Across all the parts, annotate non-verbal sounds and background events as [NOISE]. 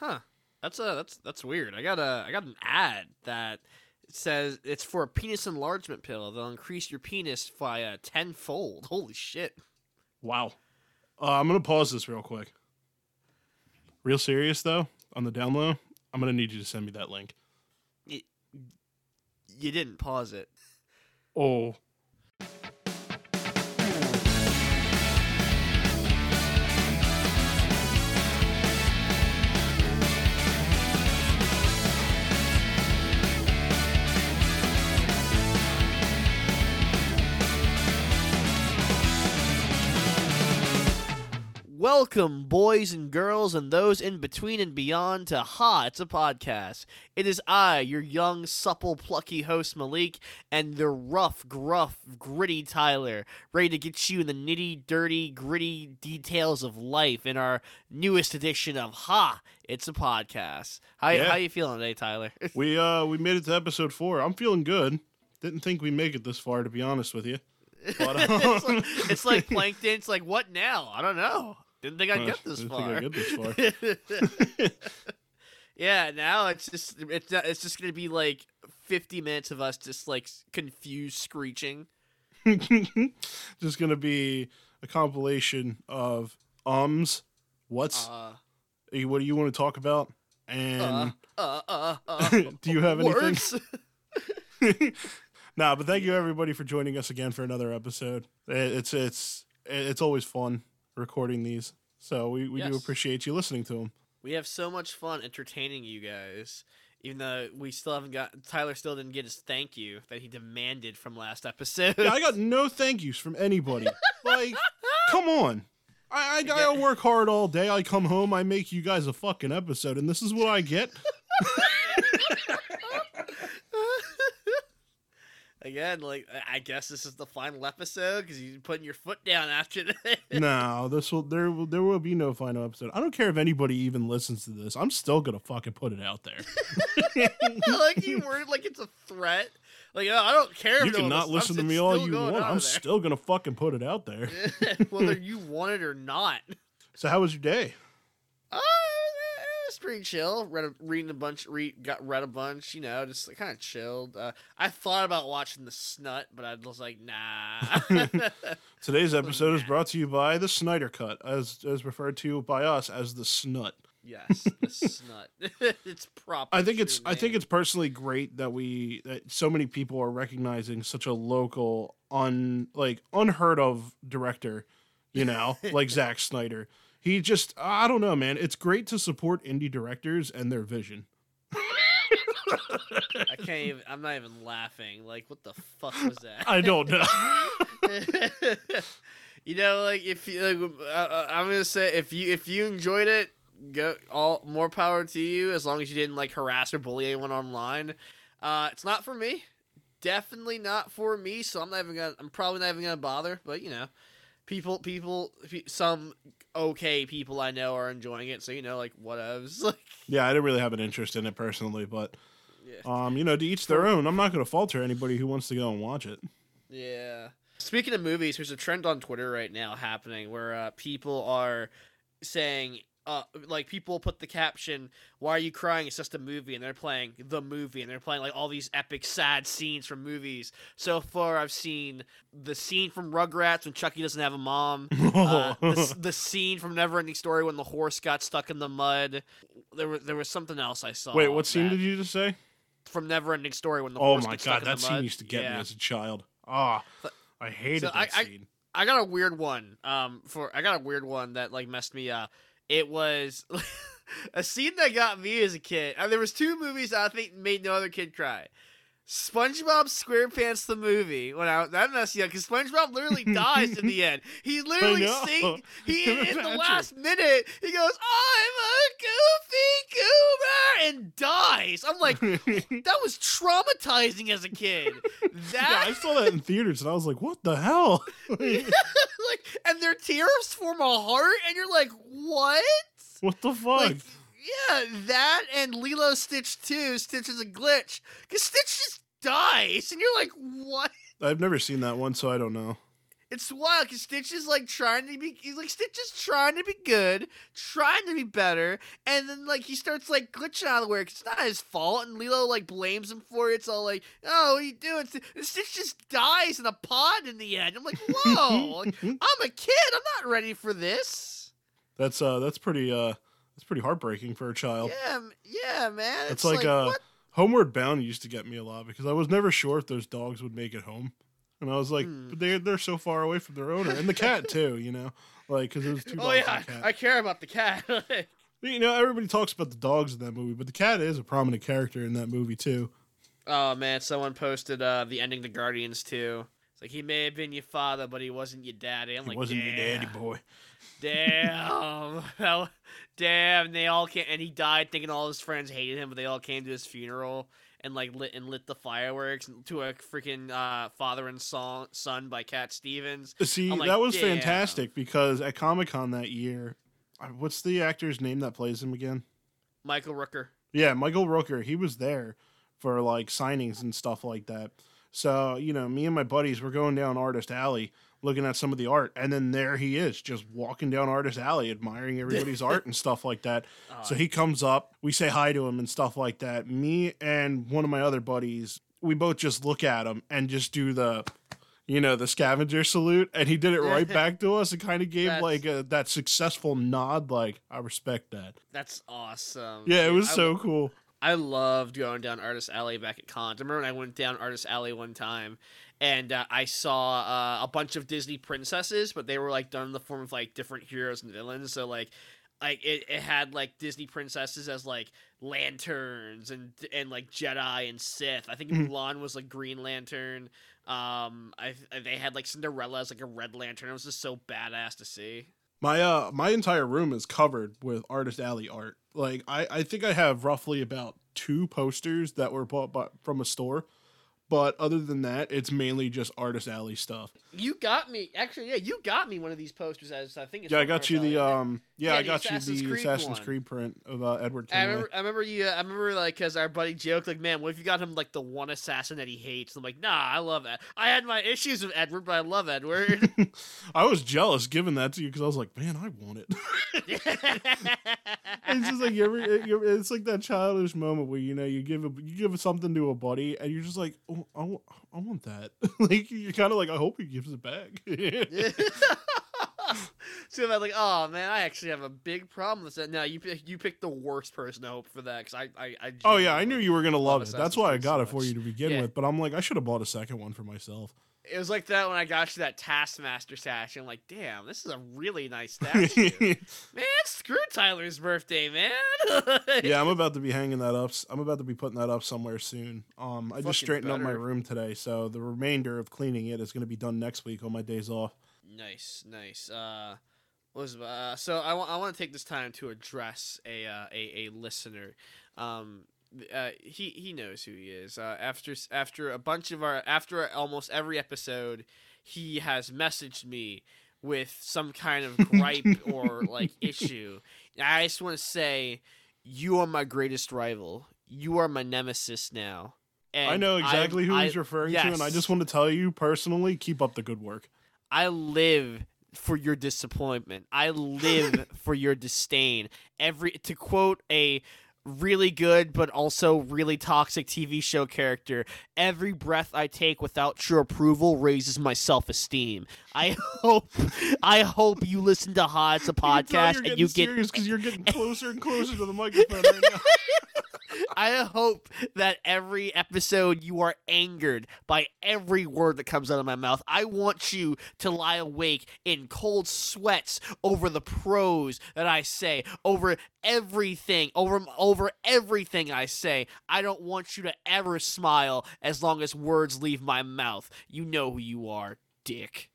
Huh. That's a that's that's weird. I got a I got an ad that says it's for a penis enlargement pill that'll increase your penis via tenfold. Holy shit. Wow. Uh, I'm gonna pause this real quick. Real serious though, on the down low, I'm gonna need you to send me that link. You didn't pause it. Oh, Welcome, boys and girls, and those in between and beyond, to Ha, It's a Podcast. It is I, your young, supple, plucky host Malik, and the rough, gruff, gritty Tyler, ready to get you in the nitty, dirty, gritty details of life in our newest edition of Ha, It's a Podcast. How, Yeah. how you feeling today, Tyler? [LAUGHS] we uh we made it to episode four. I'm feeling good. Didn't think we make it this far, to be honest with you. [LAUGHS] But, uh, it's, like, it's [LAUGHS] like Plankton. It's like, what now? I don't know. Didn't think I'd Uh, get this didn't far. think I'd get this far. [LAUGHS] yeah, now it's just it's not- it's just gonna be like fifty minutes of us just like confused screeching. [LAUGHS] Just gonna be a compilation of ums, what's, Uh, eh, what do you want to talk about, and uh, uh, uh, uh, [LAUGHS] do you have anything? nah, but thank you everybody for joining us again for another episode. It- It's it's it's always fun recording these, so we, we do appreciate you listening to them. we have so much fun entertaining you guys. Even though we still haven't got Tyler still didn't get his thank you that he demanded from last episode. Yeah, I got [LAUGHS] no thank yous from anybody. like, [LAUGHS] come on. I, I, I work hard all day. I come home, I make you guys a fucking episode, and this is what I get. [LAUGHS] Again, like I- guess this is the final episode because you're putting your foot down after this. [LAUGHS] no, this will there will there will be no final episode. I don't care if anybody even listens to this. I'm still gonna fucking put it out there. [LAUGHS] like you worded like it's a threat. Like oh, I don't care. you if no can not listen to me all you want. I'm still gonna fucking put it out there. [LAUGHS] whether you want it or not. So how was your day? It's pretty chill. Read a, reading a bunch. Read got read a bunch. You know, just kind of chilled. Uh, I thought about watching the Snut, but I was like, nah. [LAUGHS] [LAUGHS] Today's episode is brought to you by the Snyder Cut, as as referred to by us as the Snut. yes, the [LAUGHS] Snut. it's proper. I think it's true I think it's personally great that we that so many people are recognizing such a local un like unheard of director, you know, like Zack Snyder. He just I don't know, man. It's great to support indie directors and their vision. I can't even. I'm not even laughing. Like, what the fuck was that? I don't know. [LAUGHS] you know, like if you, like, uh, I'm gonna say if you if you enjoyed it, go all more power to you. As long as you didn't like harass or bully anyone online. Uh, it's not for me. Definitely not for me. So I'm not even gonna. I'm probably not even gonna bother. But you know, people, people, some okay people I know are enjoying it. So you know, like whatevs. [LAUGHS] Like, yeah, I didn't really have an interest in it personally, but yeah. um, you know, to each their own. I'm not going to falter anybody who wants to go and watch it. Yeah. Speaking of movies, there's a trend on Twitter right now happening where uh, people are saying, uh, like people put the caption, "Why are you crying? It's just a movie," and they're playing the movie, and they're playing like all these epic sad scenes from movies. So far, I've seen the scene from Rugrats when Chucky doesn't have a mom, [LAUGHS] uh, the, [LAUGHS] the scene from Neverending Story when the horse got stuck in the mud. There was there was something else I saw. Wait, what scene that- did you just say? from Neverending Story when the Oh horse my god, that scene mud? used to get Yeah. me as a child. Ah, But- I hated So that I- I- scene. I got a weird one. Um, for I got a weird one that like messed me up. It was [LAUGHS] a scene that got me as a kid. Uh, there was two movies I think made no other kid cry. SpongeBob SquarePants the movie when I that messed me up because SpongeBob literally [LAUGHS] dies in the end. He literally know. sing he in the Imagine. last minute he goes I'm a goofy goober and dies. I'm like [LAUGHS] that was traumatizing as a kid. yeah, I saw that in theaters and I was like, what the hell? [LAUGHS] like and their tears form a heart and you're like what? what the fuck? Like, yeah, that and Lilo Stitch 2, Stitch is a glitch. Because Stitch just dies, and you're like, what? I've never seen that one, so I don't know. It's wild because Stitch is like trying to be. He's like Stitch is trying to be good, trying to be better, and then like he starts like glitching out of the work. It's not his fault, and Lilo like blames him for it. It's all like, "Oh, what are you doing?" And Stitch just dies in a pod in the end. I'm like, [LAUGHS] "Whoa! like, I'm a kid. I'm not ready for this." That's uh, that's pretty uh, that's pretty heartbreaking for a child. Yeah, yeah, man. It's It's, like, uh, what? Homeward Bound used to get me a lot because I was never sure if those dogs would make it home, and I was like, Hmm. but they're they're so far away from their owner and the cat too, you know, like because it was two [LAUGHS] dogs Oh and yeah, a cat. I care about the cat. [LAUGHS] You know, everybody talks about the dogs in that movie, but the cat is a prominent character in that movie too. Oh man, someone posted uh the ending to Guardians 2. It's like he may have been your father, but he wasn't your daddy. I'm He like, wasn't damn, your daddy boy. Damn, [LAUGHS] damn. They all came, and he died thinking all his friends hated him, but they all came to his funeral and like lit and lit the fireworks to a freaking uh, father and song, son by Cat Stevens. See, like, that was damn. fantastic because at Comic Con that year, uh, what's the actor's name that plays him again? Michael Rooker. Yeah, Michael Rooker. He was there for like signings and stuff like that. So you know, me and my buddies were going down Artist Alley looking at some of the art, and then there he is, just walking down Artist Alley, admiring everybody's art and stuff like that. [LAUGHS] Uh, So he comes up, we say hi to him and stuff like that. Me and one of my other buddies, we both just look at him and just do the, you know, the scavenger salute, and he did it right [LAUGHS] back to us and kind of gave like a, that successful nod, like I respect that. that's awesome. Yeah, it was I- so cool. I loved going down Artist Alley back at cons. I remember when I went down Artist Alley one time, and uh, I saw uh, a bunch of Disney princesses, but they were like done in the form of like different heroes and villains. So like, like it, it had like Disney princesses as like lanterns and and like Jedi and Sith. I think Mhm. Mulan was like Green Lantern. Um, I they had like Cinderella as like a Red Lantern. It was just so badass to see. My uh my entire room is covered with artist alley art. Like I I think I have roughly about two posters that were bought by, from a store. But other than that, it's mainly just artist alley stuff. You got me. Actually, yeah, you got me one of these posters. As I think. It's Yeah, I got you the um yeah, Yeah, I got you the Creed Assassin's one. Creed print of uh, Edward I remember, I remember you. Uh, I remember like because our buddy joked like, "Man, what if you got him like the one assassin that he hates?" I'm like, "Nah, I love that. I had my issues with Edward, but I love Edward." [LAUGHS] I was jealous giving that to you because I was like, man, I want it. [LAUGHS] it's just like you ever, you ever- it's like that childish moment where you know you give a, you give something to a buddy and you're just like, oh, I want that. [LAUGHS] like you're kind of like, I hope he gives it back. [LAUGHS] so I'm like, "Oh man, I actually have a big problem with that." Now you you picked the worst person to hope for that because I, I, I oh yeah, I knew you were gonna love it. That's why I got so it for much. you to begin Yeah. with. But I'm like, I should have bought a second one for myself. It was like that when I got you that Taskmaster statue. I'm like, "Damn, this is a really nice [LAUGHS] statue." man, screw Tyler's birthday, man. [LAUGHS] yeah, I'm about to be hanging that up. I'm about to be putting that up somewhere soon. Um, I Fucking just straightened up my room today, so the remainder of cleaning it is going to be done next week on my days off. Nice, nice. Uh, was uh, so I want I want to take this time to address a uh, a a listener. Um, uh, he he knows who he is. Uh, after after a bunch of our after almost every episode, he has messaged me with some kind of gripe [LAUGHS] or like issue. And I just want to say, you are my greatest rival. You are my nemesis now. And I know exactly who I- he's referring to, and I just want to tell you personally, keep up the good work. I live for your disappointment. I live [LAUGHS] for your disdain. Every to quote a really good but also really toxic TV show character, every breath I take without your approval raises my self-esteem. I [LAUGHS] hope I hope you listen to a podcast and you get because you're getting [LAUGHS] closer and closer to the microphone right now. I hope that every episode you are angered by every word that comes out of my mouth. I want you to lie awake in cold sweats over the prose that I say, over everything, over over everything I say. I don't want you to ever smile as long as words leave my mouth. You know who you are, dick.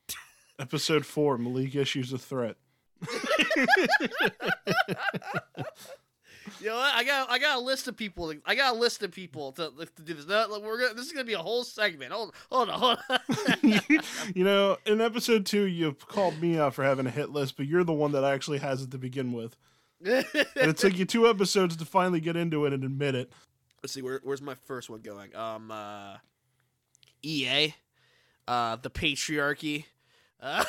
Episode four: Malik issues a threat. [LAUGHS] You know what? I got I got a list of people. I got a list of people to, to do this. No, we're gonna, this is gonna be a whole segment. Hold hold on, hold on. [LAUGHS] you know, in episode two, you called me out for having a hit list, but you're the one that actually has it to begin with. And it took you two episodes to finally get into it and admit it. Let's see, where, where's my first one going? Um, uh, EA, uh, the patriarchy, Uh,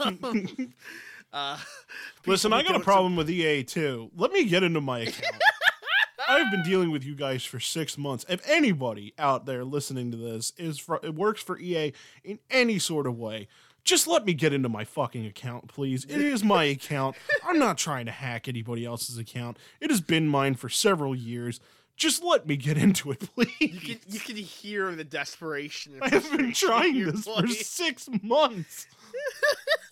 [LAUGHS] [LAUGHS] uh, [LAUGHS] Listen, I got a problem with EA too. Let me get into my account. [LAUGHS] I've been dealing with you guys for six months. If anybody out there listening to this is for, it works for EA in any sort of way, just let me get into my fucking account, please. It is my [LAUGHS] account. I'm not trying to hack anybody else's account. It has been mine for several years. Just let me get into it, please. You can you can hear the desperation. I have been trying this for six months.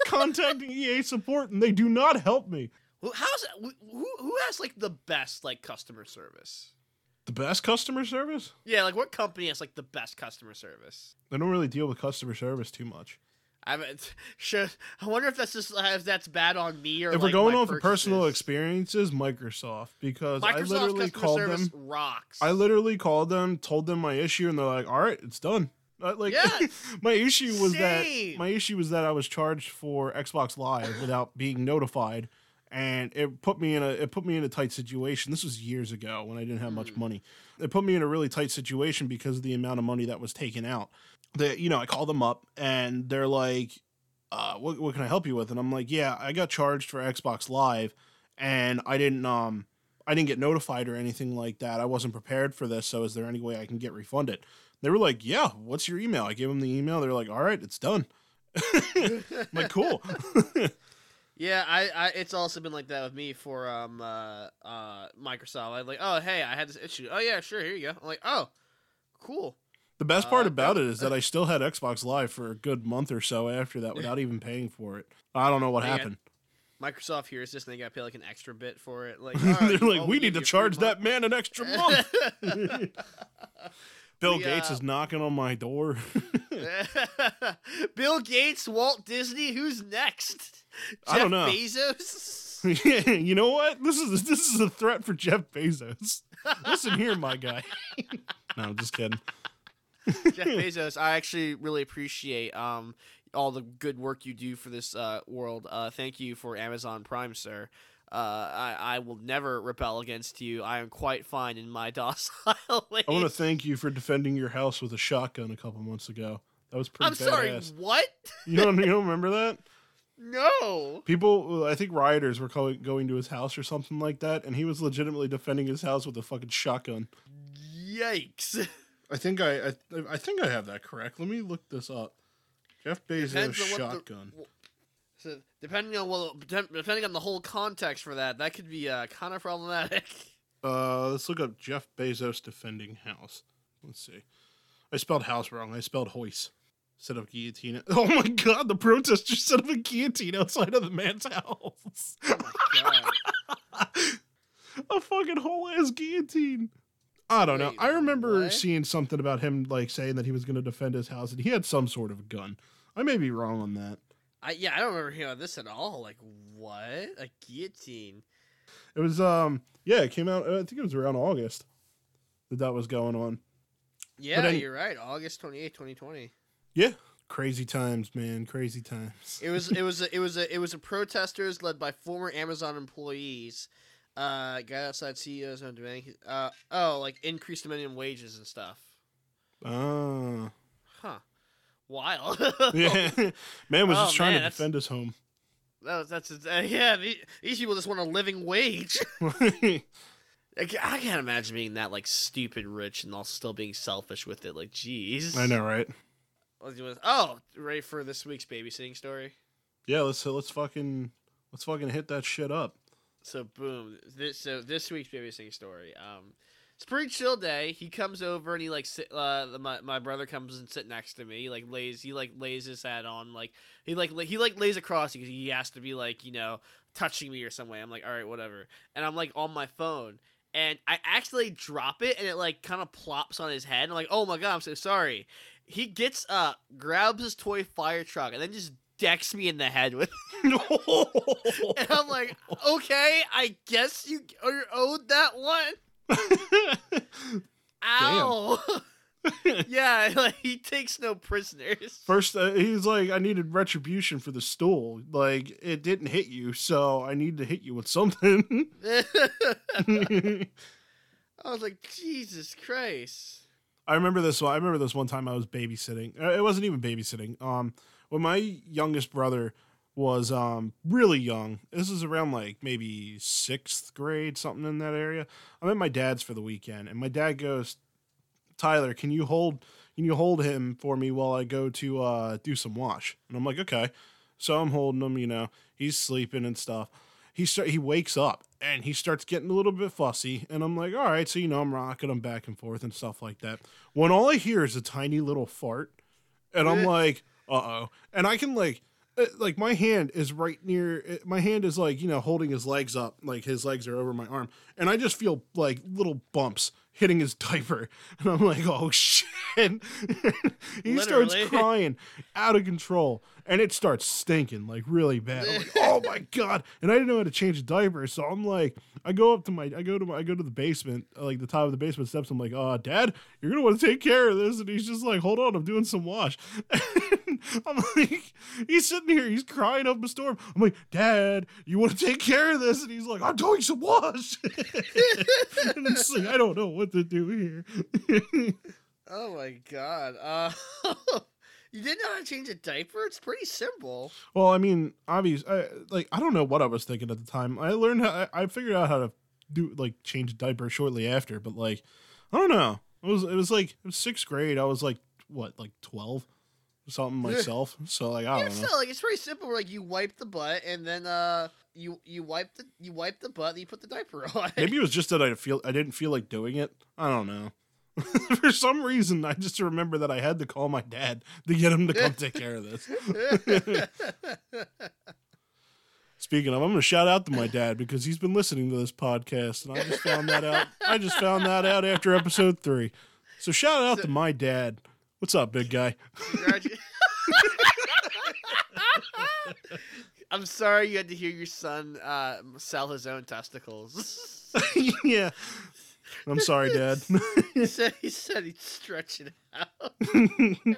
Contacting EA support and they do not help me. Well, how's who who has like the best like customer service? The best customer service? Yeah, like what company has like the best customer service? I don't really deal with customer service too much. I haven't. [LAUGHS] Should, I wonder if that's just uh, if that's bad on me or if like, we're going off of personal experiences, Microsoft, because I literally customer called service them. rocks. I literally called them, told them my issue, and they're like, "All right, it's done." Uh, like, Yes. [LAUGHS] my issue was that my issue was that I was charged for Xbox Live without being notified, and it put me in a it put me in a tight situation. This was years ago when I didn't have much Hmm. money. It put me in a really tight situation because of the amount of money that was taken out. That you know, I called them up and they're like, uh, what, what can I help you with? And I'm like, yeah, I got charged for Xbox Live, and I didn't um I didn't get notified or anything like that. I wasn't prepared for this. So is there any way I can get refunded? They were like, yeah. What's your email? I gave them the email. They're like, all right, it's done. I'm [LAUGHS] like, cool. [LAUGHS] Yeah, I, I it's also been like that with me for um uh uh Microsoft. I'm like, oh hey, I had this issue. Oh yeah, sure, here you go. I'm like, oh, cool. the best part Uh, about it is that I still had Xbox Live for a good month or so after that [LAUGHS] without even paying for it. I don't know what happened. Microsoft hears this and they got to pay like an extra bit for it. [LAUGHS] Like They're like, we need to you a free charge that man an extra [LAUGHS] month. [LAUGHS] Bill We, Gates uh, is knocking on my door. Bill Gates, Walt Disney, who's next? I don't know. Bezos. you know what? This is this is a threat for Jeff Bezos. Listen here, my guy. no, I'm just kidding. Jeff Bezos, I actually really appreciate um all the good work you do for this uh, world. Uh, thank you for Amazon Prime, sir. Uh, I, I will never rebel against you. I am quite fine in my [LAUGHS] docile ways. I want to thank you for defending your house with a shotgun a couple months ago. That was pretty I'm sorry, what? You don't you don't remember that? [LAUGHS] No. People, I think rioters were going going to his house or something like that, and he was legitimately defending his house with a fucking shotgun. Yikes. [LAUGHS] I think I, I, I think I have that correct. Let me look this up. Jeff Bezos on the- shotgun. So depending on well, depending on the whole context for that, that could be uh, kind of problematic. [LAUGHS] Uh, let's look up Jeff Bezos defending house. Let's see. I spelled house wrong. I spelled hoist instead of guillotine. [LAUGHS] Oh my god! The protesters set up a guillotine outside of the man's house. Oh my god. [LAUGHS] a fucking whole ass guillotine. I don't know. I remember what? seeing something about him like saying that he was going to defend his house, and he had some sort of gun. I may be wrong on that. I yeah, I don't remember hearing this at all. Like what? A guillotine. It was um yeah, it came out. I think it was around August that that was going on. Yeah, any- you're right. August 28, 2020. Yeah, crazy times, man, crazy times. It was it was a, it was a it was a protesters led by former Amazon employees. Uh, got outside CEOs and demanding uh oh like increased minimum wages and stuff. Ah, Huh. Wild. [LAUGHS] yeah, [LAUGHS] man was Oh, just trying man, to defend his home. That was, that's uh, yeah. These people just want a living wage. I I ca- I can't imagine being that like stupid rich and also still being selfish with it. Like, jeez. I know, right? Let's do this- Oh, ready for this week's babysitting story? Yeah, let's let's fucking let's fucking hit that shit up. So boom. This so this week's babysitting story. Um, it's a pretty chill day. He comes over and he like sit. Uh, the- my my brother comes and sit next to me. He like lays he like lays his head on like he like la- he like lays across because he has to be like you know touching me or some way. I'm like all right whatever. And I'm like on my phone. And I actually drop it, and it like kind of plops on his head. I'm like, "Oh my god, I'm so sorry." He gets up, grabs his toy fire truck, and then just decks me in the head with [LAUGHS] [LAUGHS] and I'm like, okay, I guess you are owed that one. Ow. [LAUGHS] yeah, [LAUGHS] like he takes no prisoners. First, uh, he's like, I needed retribution for the stool. Like, it didn't hit you, so I need to hit you with something. [LAUGHS] I was like, Jesus Christ. I remember this one. I remember this one time I was babysitting. Uh, It wasn't even babysitting. Um, when my youngest brother was um really young. This is around like maybe sixth grade, something in that area. I'm at my dad's for the weekend, and my dad goes, "Tyler, can you hold can you hold him for me while I go to uh do some wash?" And I'm like, "Okay." So I'm holding him. You know, he's sleeping and stuff. He start he wakes up and he starts getting a little bit fussy, and I'm like, "All right." So you know, I'm rocking him back and forth and stuff like that. When all I hear is a tiny little fart, and I'm like, "Uh oh," and I can like like my hand is right near uh, my hand is like you know holding his legs up like his legs are over my arm and i just feel like little bumps hitting his [LAUGHS] diaper and i'm like oh [LAUGHS] shit. [LAUGHS] He starts crying out of control and it starts stinking like really bad. I'm like, oh my [LAUGHS] god. And i didn't know how to change the diaper so i'm like i go up to my i go to my i go to the basement like the top of the basement steps. I'm like oh dad you're gonna want to take care of this. And he's just like hold on i'm doing some wash. [LAUGHS] I'm like he's sitting here he's crying up a storm. I'm like dad you want to take care of this? And he's like i'm doing some wash. [LAUGHS] And it's like i don't know what to do here. Oh my god. Uh, you didn't know how to change a diaper? It's pretty simple. Well, I mean, obvious. I, like, I don't know what I was thinking at the time. I learned how. I, figured out how to do like change a diaper shortly after, but like, I don't know. It was it was like it was sixth grade. I was like what, like twelve, something myself. So like, I Yeah, don't know. still, like it's pretty simple. Like you wipe the butt and then uh you you wipe the you wipe the butt and you put the diaper [LAUGHS] on. Maybe it was just that I feel I didn't feel like doing it. I don't know. [LAUGHS] For some reason, I just remember that I had to call my dad to get him to come take care of this. [LAUGHS] Speaking of, I'm going to shout out to my dad because he's been listening to this podcast, and I just found that out. I just found that out after episode three. So shout out to my dad. What's up, big guy? [LAUGHS] I'm sorry you had to hear your son uh, sell his own testicles. yeah, I'm sorry, Dad. [LAUGHS] he [LAUGHS] said he said he'd stretch it out. [LAUGHS]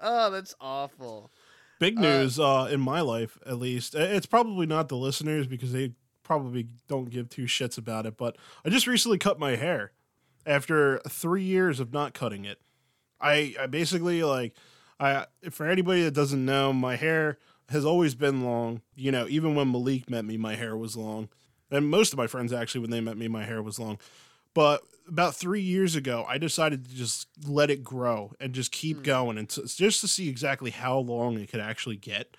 oh, that's awful. Big Uh, news uh, in my life, at least. Uh, It's probably not the listeners because they probably don't give two shits about it. But I just recently cut my hair after three years of not cutting it. I, I basically like I for anybody that doesn't know, my hair has always been long. You know, even when Malik met me, my hair was long, and most of my friends actually, when they met me, my hair was long. But about three years ago, I decided to just let it grow and just keep Hmm. going, and to, just to see exactly how long it could actually get.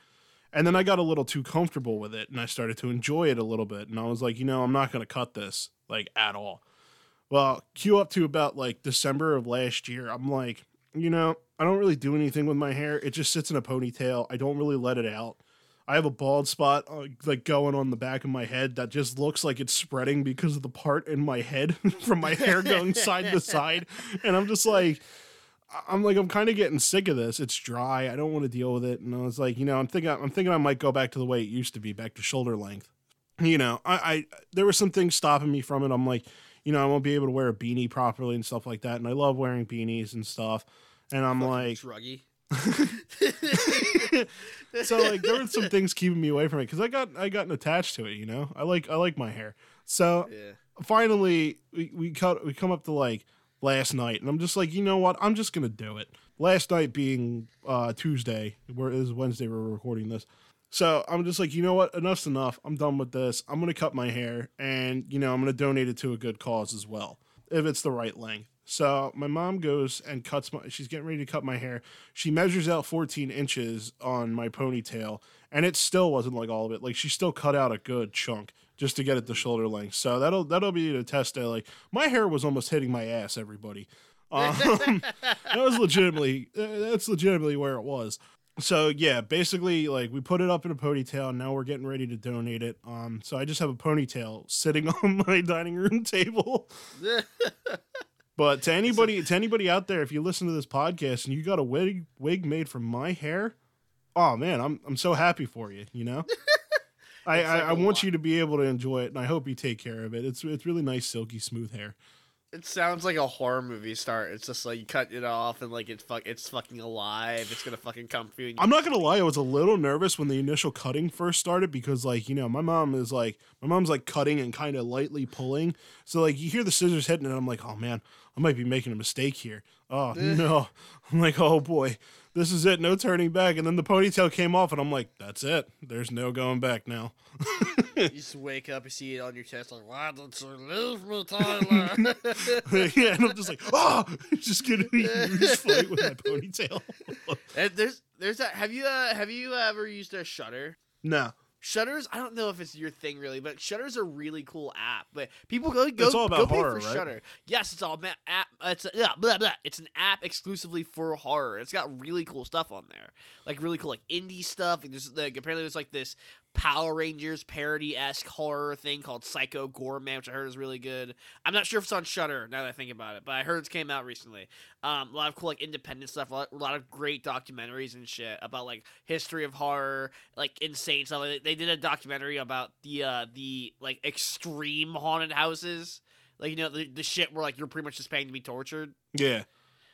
And then I got a little too comfortable with it, and I started to enjoy it a little bit. And I was like, you know, I'm not going to cut this like at all. Well, cue up to about like December of last year. I'm like, you know, I don't really do anything with my hair. It just sits in a ponytail. I don't really let it out. I have a bald spot uh, like going on the back of my head that just looks like it's spreading because of the part in my head [LAUGHS] from my hair going side to side. And I'm just like, I'm like, I'm kind of getting sick of this. It's dry. I don't want to deal with it. And I was like, you know, I'm thinking, I'm thinking I might go back to the way it used to be, back to shoulder length. You know, I, I there were some things stopping me from it. I'm like, you know, I won't be able to wear a beanie properly and stuff like that. And I love wearing beanies and stuff. And I'm Fucking like, druggy. [LAUGHS] so like there were some [LAUGHS] things keeping me away from it because I got I gotten attached to it. You know, I like I like my hair. So yeah. finally we, we cut we come up to like last night and I'm just like, you know what? I'm just gonna do it. Last night being uh Tuesday, where it is Wednesday we're recording this. So I'm just like, you know what? Enough's enough. I'm done with this. I'm gonna cut my hair and you know, I'm gonna donate it to a good cause as well. If it's the right length. So my mom goes and cuts my she's getting ready to cut my hair. She measures out 14 inches on my ponytail, and it still wasn't like all of it. Like she still cut out a good chunk just to get it to shoulder length. So that'll that'll be the test that like my hair was almost hitting my ass. Everybody, [LAUGHS] um, that was legitimately uh, that's legitimately where it was. So yeah, basically like we put it up in a ponytail. And now we're getting ready to donate it. Um, so I just have a ponytail sitting [LAUGHS] on my dining room table. [LAUGHS] But to [LAUGHS] anybody, to anybody out there, if you listen to this podcast and you got a wig wig made from my hair, oh man, I'm I'm so happy for you. You know, [LAUGHS] I I, like I want lot. you to be able to enjoy it, and I hope you take care of it. It's it's really nice, silky, smooth hair. It sounds like a horror movie start. It's just like you cut it off and like it's fuck it's fucking alive. It's gonna fucking come through. And I'm not gonna lie, I was a little nervous when the initial cutting first started because, like, you know, my mom is like, my mom's like cutting and kind of lightly pulling. So, like, you hear the scissors hitting, and I'm like, oh man, I might be making a mistake here. Oh no, [LAUGHS] I'm like, oh boy, this is it, no turning back. And then the ponytail came off, and I'm like, that's it. There's no going back now. you just wake up, you see it on your chest, like, why don't you leave me, Tyler? yeah, and I'm just like, oh, [LAUGHS] just getting a huge [LAUGHS] fight with my ponytail. and there's there's that. Have you uh, have you ever used a Shudder? no, Shudders, I don't know if it's your thing really, but Shudder's a really cool app. But people go go It's all about go pay horror, for right? Shudder. Yes, it's all about app. It's a, yeah, blah, blah. It's an app exclusively for horror. It's got really cool stuff on there, like really cool like indie stuff. And there's like apparently there's like this Power Rangers parody esque horror thing called Psycho Goreman, which I heard is really good. I'm not sure if it's on Shudder now that I think about it, but I heard it came out recently. Um, a lot of cool like independent stuff, a lot, a lot of great documentaries and shit about like history of horror, like insane stuff. Like, they did a documentary about the uh the like extreme haunted houses, like you know the, the shit where like you're pretty much just paying to be tortured. yeah,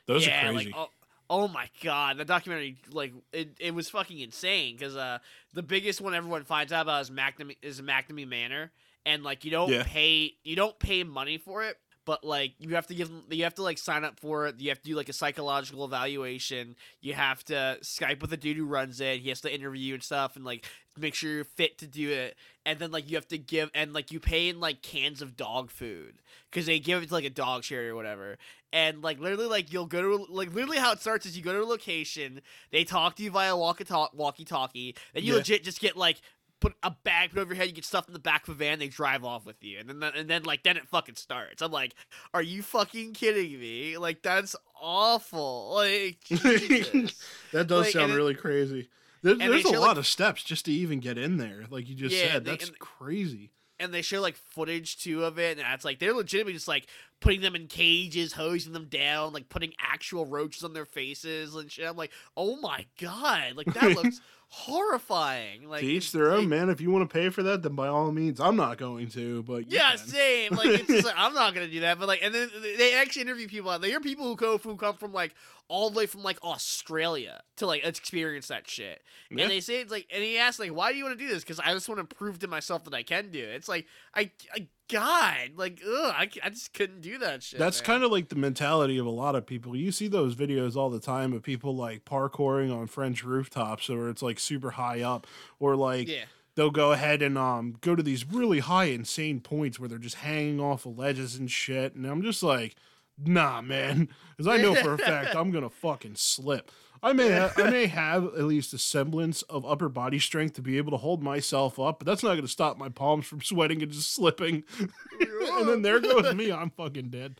those yeah, are crazy. like oh, oh my god, the documentary like it, it was fucking insane because uh the biggest one everyone finds out about is McKamey is McKamey Manor, and like you don't Yeah. pay you don't pay money for it. But like you have to give them, you have to like sign up for it. You have to do like a psychological evaluation. You have to Skype with the dude who runs it. He has to interview you and stuff, and like make sure you're fit to do it. And then like you have to give and like you pay in like cans of dog food. Because they give it to like a dog charity or whatever. And like literally like you'll go to like literally how it starts is you go to a location they talk to you via walkie walkie talkie then you Yeah. legit just get like put a bag put over your head you get stuffed in the back of a van they drive off with you. And then and then like then it fucking starts. I'm like are you fucking kidding me? Like that's awful. Like [LAUGHS] that does Like, sound and it- really crazy. There, there's a show, lot like- of steps just to even get in there, like you just Yeah, said. they- That's and- crazy. and they show like footage too of it and it's like they're legitimately just like putting them in cages hosing them down like putting actual roaches on their faces and shit i'm like oh my god like that [LAUGHS] looks horrifying like to each their own, like- man. If you want to pay for that, then by all means, I'm not going to. But yeah, can. same. Like it's just like, [LAUGHS] I'm not gonna do that, but like, and then they actually interview people out there. There are people who go who come from like all the way from like Australia to like experience that shit. Yeah. And they say it's like, and he asks like, why do you want to do this? Because I just want to prove to myself that I can do it. It's like, I, I God, like, ugh, I, I just couldn't do that shit. That's kind of like the mentality of a lot of people. You see those videos all the time of people like parkouring on French rooftops, or it's like super high up, or like yeah. they'll go ahead and um go to these really high insane points where they're just hanging off of ledges and shit and i'm just like nah man because i know for a fact i'm gonna fucking slip i may ha- i may have at least a semblance of upper body strength to be able to hold myself up but that's not gonna stop my palms from sweating and just slipping [LAUGHS] and then there goes me i'm fucking dead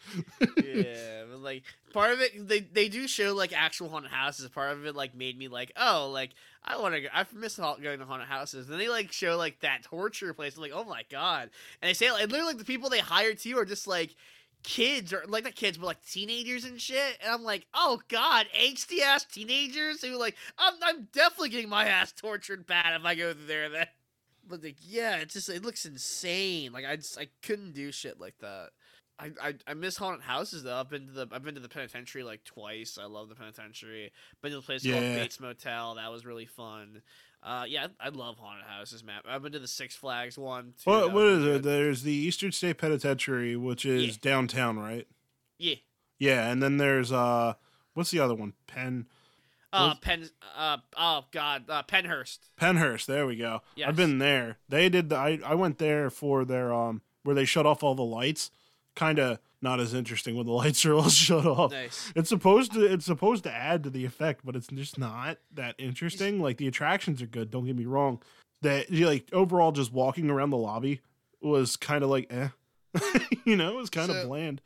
yeah, [LAUGHS] but like part of it, they they do show like actual haunted houses. Part of it like made me like, oh, like I want to. go I miss ha- going to haunted houses. And they like show like that torture place. I'm like, oh my god. And they say like literally like the people they hire too are just like kids or like not kids but like teenagers and shit. And I'm like, oh god, angsty ass teenagers who like I'm I'm definitely getting my ass tortured bad if I go through there then. But like yeah, it just it looks insane. Like I just I couldn't do shit like that. I, I, I miss haunted houses though. I've been to the I've been to the penitentiary like twice. I love the penitentiary. Been to a place called Yeah. Bates Motel. That was really fun. Uh, yeah, I, love haunted houses, man. I've been to the Six Flags one. What, what is it there's the eastern state penitentiary which is Yeah. downtown right Yeah. yeah and then there's uh what's the other one penn Uh, Penn. Uh, oh God, uh, Pennhurst. Pennhurst, there we go. Yes. I've been there. They did the I, I went there for their um where they shut off all the lights. Kind of not as interesting when the [LAUGHS] lights are all shut off. Nice. It's supposed to it's supposed to add to the effect, but it's just not that interesting. Like the attractions are good, don't get me wrong. That you like overall just walking around the lobby was kind of like eh. [LAUGHS] you know, it was kind of So- bland.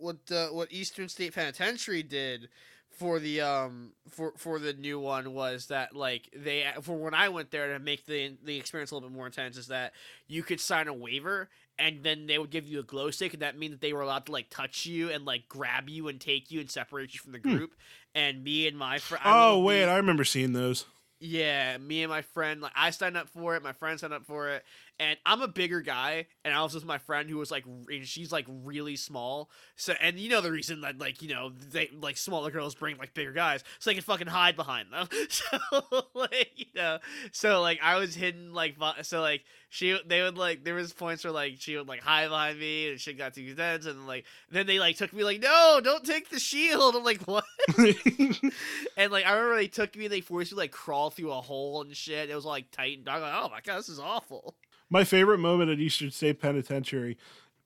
What uh, what Eastern State Penitentiary did for the um for for the new one was that like they for when I went there to make the the experience a little bit more intense is that you could sign a waiver and then they would give you a glow stick and that means that they were allowed to like touch you and like grab you and take you and separate you from the Hmm. group and me and my friend Oh wait, I remember seeing those. yeah, me and my friend, like I signed up for it, my friend signed up for it, and I'm a bigger guy, and I was with my friend who was like, and she's like really small. So, and you know the reason that like you know they like smaller girls bring like bigger guys, so they can fucking hide behind them. [LAUGHS] So like you know, so like I was hidden like so like she they would like there was points where like she would like hide behind me and she got too intense and like then they like took me like no don't take the shield. I'm like what? [LAUGHS] And like I remember they took me they forced me to, like crawl through a hole and shit. It was like tight and dark. Like oh my god this is awful. My favorite moment at Eastern State Penitentiary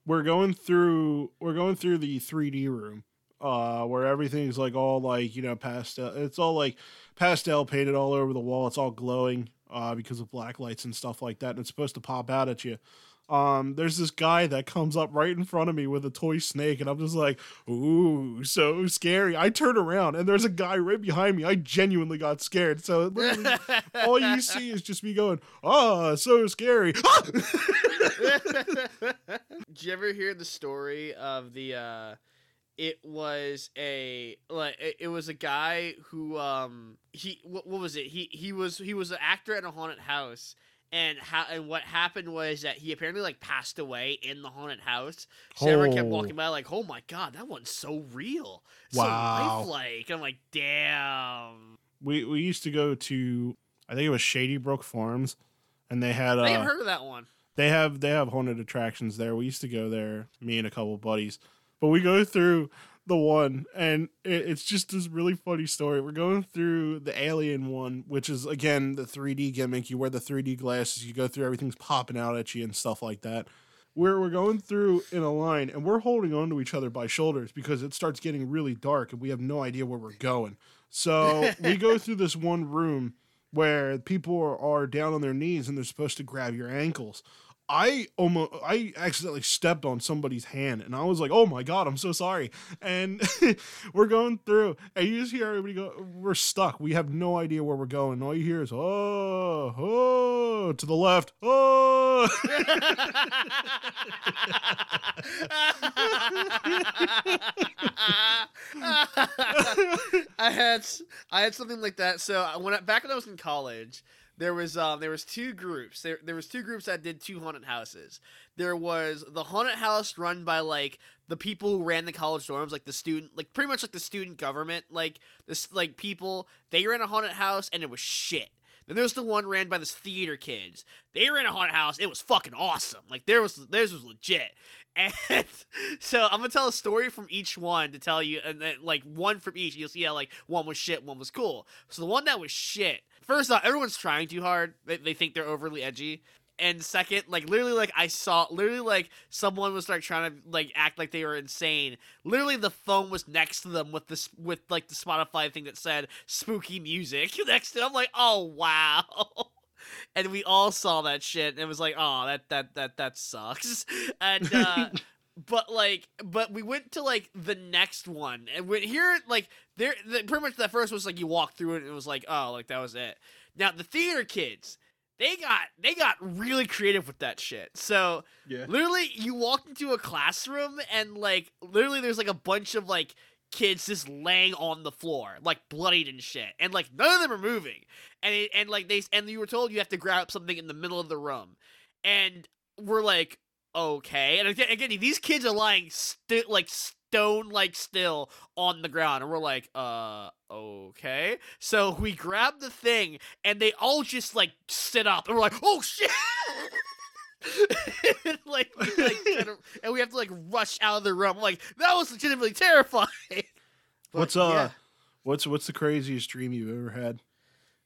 we're going through we're going through the 3D room uh where everything's like all like you know pastel it's all like pastel painted all over the wall. It's all glowing uh, because of black lights and stuff like that, and it's supposed to pop out at you. Um, there's this guy that comes up right in front of me with a toy snake, and I'm just like, ooh, so scary. I turn around, and there's a guy right behind me. I genuinely got scared. So [LAUGHS] all you see is just me going, oh, so scary. [LAUGHS] [LAUGHS] Did you ever hear the story of the? Uh it was a like it was a guy who um he what, what was it he he was he was an actor at a haunted house and how and what happened was that he apparently like passed away in the haunted house. So oh. everyone kept walking by like, "Oh my god, that one's so real, wow. so lifelike." I'm like, "Damn." We we used to go to I think it was Shady Brook Farms, and they had. Uh, I haven't heard of that one. They have they have haunted attractions there. We used to go there, me and a couple buddies but we go through the one, and it, it's just this really funny story. We're going through the Alien one, which is again the 3D gimmick. You wear the 3D glasses, you go through, everything's popping out at you and stuff like that. We're, we're going through in a line and we're holding on to each other by shoulders because it starts getting really dark and we have no idea where we're going. So [LAUGHS] we go through this one room where people are, are down on their knees and they're supposed to grab your ankles. I almost I accidentally stepped on somebody's hand and I was like, "Oh my god, I'm so sorry." And [LAUGHS] we're going through and you just hear everybody go, "We're stuck. We have no idea where we're going." All you hear is, "Oh, oh, to the left. Oh." [LAUGHS] I had I had something like that. So when I, back when I was in college, there was um there was two groups. There there was two groups that did two haunted houses. There was the haunted house run by like the people who ran the college dorms, like the student, like pretty much like the student government, like this like people. They ran a haunted house and it was shit. Then there was the one ran by this theater kids. They ran a haunted house. It was fucking awesome. Like there was theirs was legit. [LAUGHS] And so I'm gonna tell a story from each one to tell you, and then like one from each. You'll see how like one was shit, one was cool. So the one that was shit first off, everyone's trying too hard. They, they think they're overly edgy. And second, like literally, like I saw, literally, like someone was like trying to like act like they were insane. Literally, the phone was next to them with this with like the Spotify thing that said spooky music [LAUGHS] next to. Them. I'm like, oh wow. [LAUGHS] and we all saw that shit and it was like oh that that that that sucks [LAUGHS] and uh but like but we went to like the next one. And we here like there the, pretty much that first was like you walk through it and it was like oh like that was it. Now the theater kids they got they got really creative with that shit. So yeah. literally you walked into a classroom and like literally there's like a bunch of like kids just laying on the floor like bloodied and shit. And like none of them are moving. And it, and like they and you were told you have to grab something in the middle of the room. And we're like okay. And again, again these kids are lying still, like stone like still on the ground, and we're like, uh, okay. So we grab the thing, and they all just like sit up, and we're like, oh shit. [LAUGHS] and, like, we, like and we have to like rush out of the room. like that was legitimately terrifying. [LAUGHS] But, what's uh, yeah. what's what's the craziest dream you've ever had?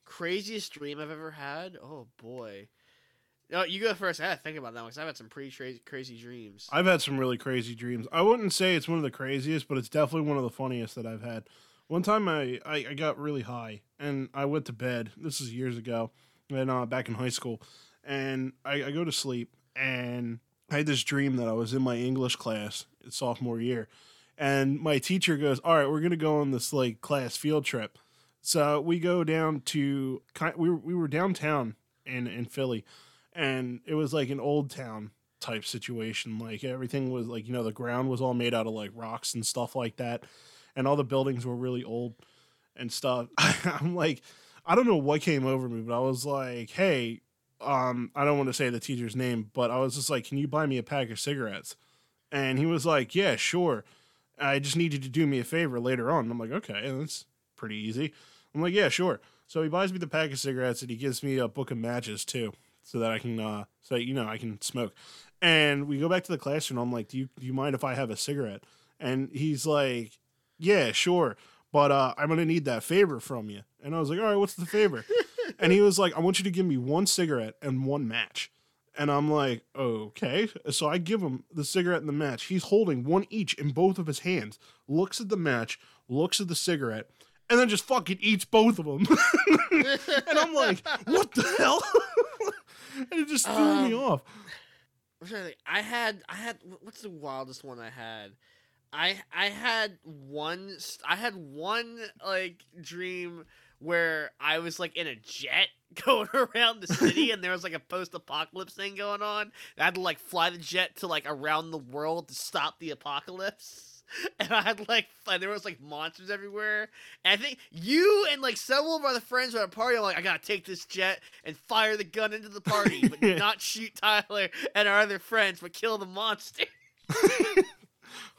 Craziest dream I've ever had? Oh boy. No, you go first. I had to think about that because I've had some pretty crazy, crazy dreams. I've had some really crazy dreams. I wouldn't say it's one of the craziest, but it's definitely one of the funniest that I've had. One time I, I, I got really high and I went to bed. This is years ago, and uh, back in high school, and I, I go to sleep and I had this dream that I was in my English class sophomore year, and my teacher goes, "All right, we're gonna go on this like class field trip." So we go down to we were, we were downtown in in Philly and it was like an old town type situation. Like everything was like you know the ground was all made out of like rocks and stuff like that, and all the buildings were really old and stuff. [LAUGHS] I'm like, I don't know what came over me, but I was like, hey, um, I don't want to say the teacher's name, but I was just like, "Can you buy me a pack of cigarettes?" And he was like, "Yeah, sure. I just need you to do me a favor later on." And I'm like, "Okay, that's pretty easy." I'm like, "Yeah, sure." So he buys me the pack of cigarettes and he gives me a book of matches too, so that I can, uh, so you know, I can smoke. And we go back to the classroom. I'm like, "Do you do you mind if I have a cigarette?" And he's like, "Yeah, sure." But uh, I'm gonna need that favor from you. And I was like, all right, what's the favor? [LAUGHS] and he was like, I want you to give me one cigarette and one match. And I'm like, okay. So I give him the cigarette and the match. He's holding one each in both of his hands, looks at the match, looks at the cigarette, and then just fucking eats both of them. [LAUGHS] and I'm like, what the hell? [LAUGHS] and it just threw um, me off. I had, I had, what's the wildest one I had? I I had one I had one like dream where I was like in a jet [LAUGHS] going around the city and there was like a post apocalypse thing going on. I had to like fly the jet to like around the world to stop the apocalypse. [LAUGHS] And I had like and there was like monsters everywhere. And I think you and like several of our other friends were at a party. I'm like, I gotta take this jet and fire the gun into the party, but [LAUGHS] not shoot Tyler and our other friends, but kill the monster. [LAUGHS]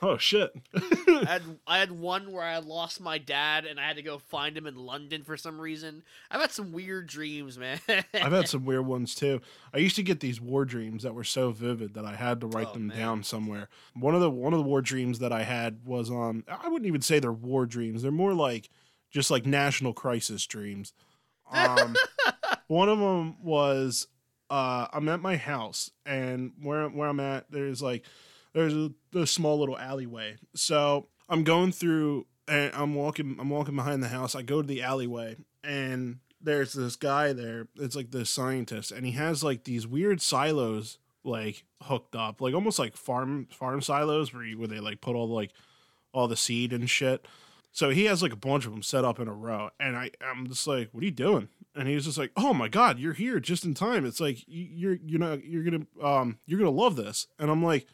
Oh shit! I had [LAUGHS] I had one where I lost my dad and I had to go find him in London for some reason. I've had some weird dreams, man. I've had some [LAUGHS] weird ones too. I used to get these war dreams that were so vivid that I had to write oh, them man. down somewhere. One of the one of the war dreams that I had was on I wouldn't even say they're war dreams. They're more like just like national crisis dreams. Um, [LAUGHS] one of them was uh, I'm at my house and where where I'm at there's like there's a, a small little alleyway. So I'm going through and I'm walking I'm walking behind the house. I go to the alleyway and there's this guy there. It's like the scientist and he has like these weird silos like hooked up, like almost like farm farm silos where you, where they like put all the, like all the seed and shit. So he has like a bunch of them set up in a row, and I I'm just like, what are you doing? And he was just like, oh my god, you're here just in time. It's like you're you know you're gonna um you're gonna love this, and I'm like,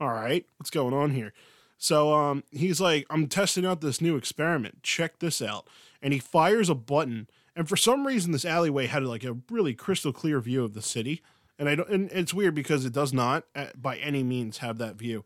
all right, what's going on here? So um, he's like, I'm testing out this new experiment. Check this out. And he fires a button. And for some reason, this alleyway had like a really crystal clear view of the city. And I don't, and it's weird because it does not uh, by any means have that view.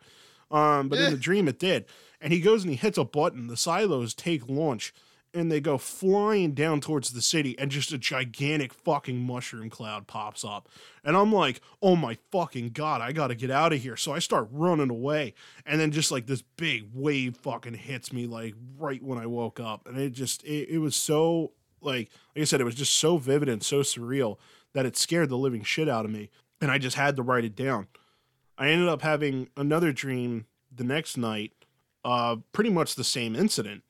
Um, but in the dream, it did. And he goes and he hits a button. The silos take launch and they go flying down towards the city and just a gigantic fucking mushroom cloud pops up. And i'm like oh my fucking god i gotta get out of here. So i start running away and then just like this big wave fucking hits me like right when i woke up. And it just it, it was so like like i said it was just so vivid and so surreal that it scared the living shit out of me and i just had to write it down. I ended up having another dream the next night uh pretty much the same incident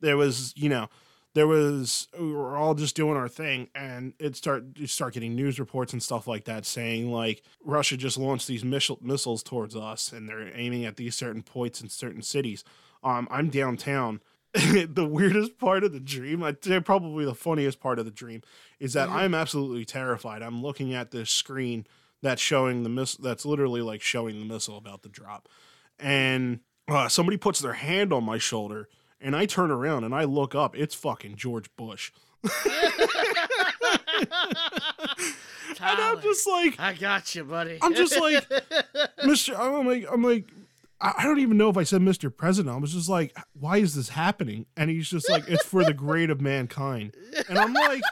there was you know there was we were all just doing our thing and it start you start getting news reports and stuff like that saying like Russia just launched these missile, missiles towards us and they're aiming at these certain points in certain cities. Um, I'm downtown. [LAUGHS] the weirdest part of the dream, I think probably the funniest part of the dream, is that mm-hmm. I'm absolutely terrified. I'm looking at this screen that's showing the miss that's literally like showing the missile about to drop, and uh, somebody puts their hand on my shoulder and I turn around and I look up. It's fucking George Bush. [LAUGHS] and I'm just like, I got you, buddy. I'm just like, [LAUGHS] Mr. I'm like, I'm like, I don't even know if I said Mr. President. I was just like, why is this happening? And he's just like, it's for the great of mankind. And I'm like,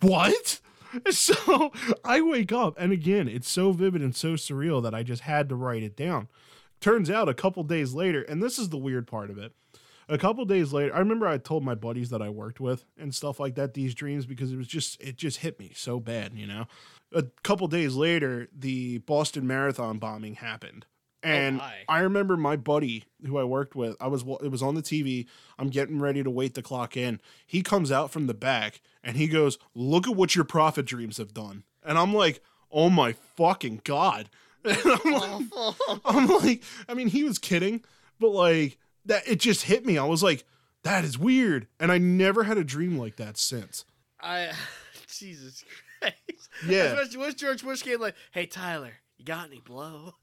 what? [LAUGHS] So I wake up, and again, it's so vivid and so surreal that I just had to write it down. Turns out a couple days later, and this is the weird part of it a couple days later, I remember I told my buddies that I worked with and stuff like that these dreams because it was just it just hit me so bad, you know. A couple days later, the Boston Marathon bombing happened. Oh, and oh I remember my buddy who I worked with, I was it was on the TV. I'm getting ready to wait the clock in. He comes out from the back and he goes, "Look at what your prophet dreams have done." And I'm like, "Oh my fucking god." [LAUGHS] I'm like, I'm like, I mean, he was kidding, but like that it just hit me. I was like, that is weird. And I never had a dream like that since. I [LAUGHS] Jesus Christ. Yeah. Especially when George Bush came like, hey Tyler, you got any blow? [LAUGHS]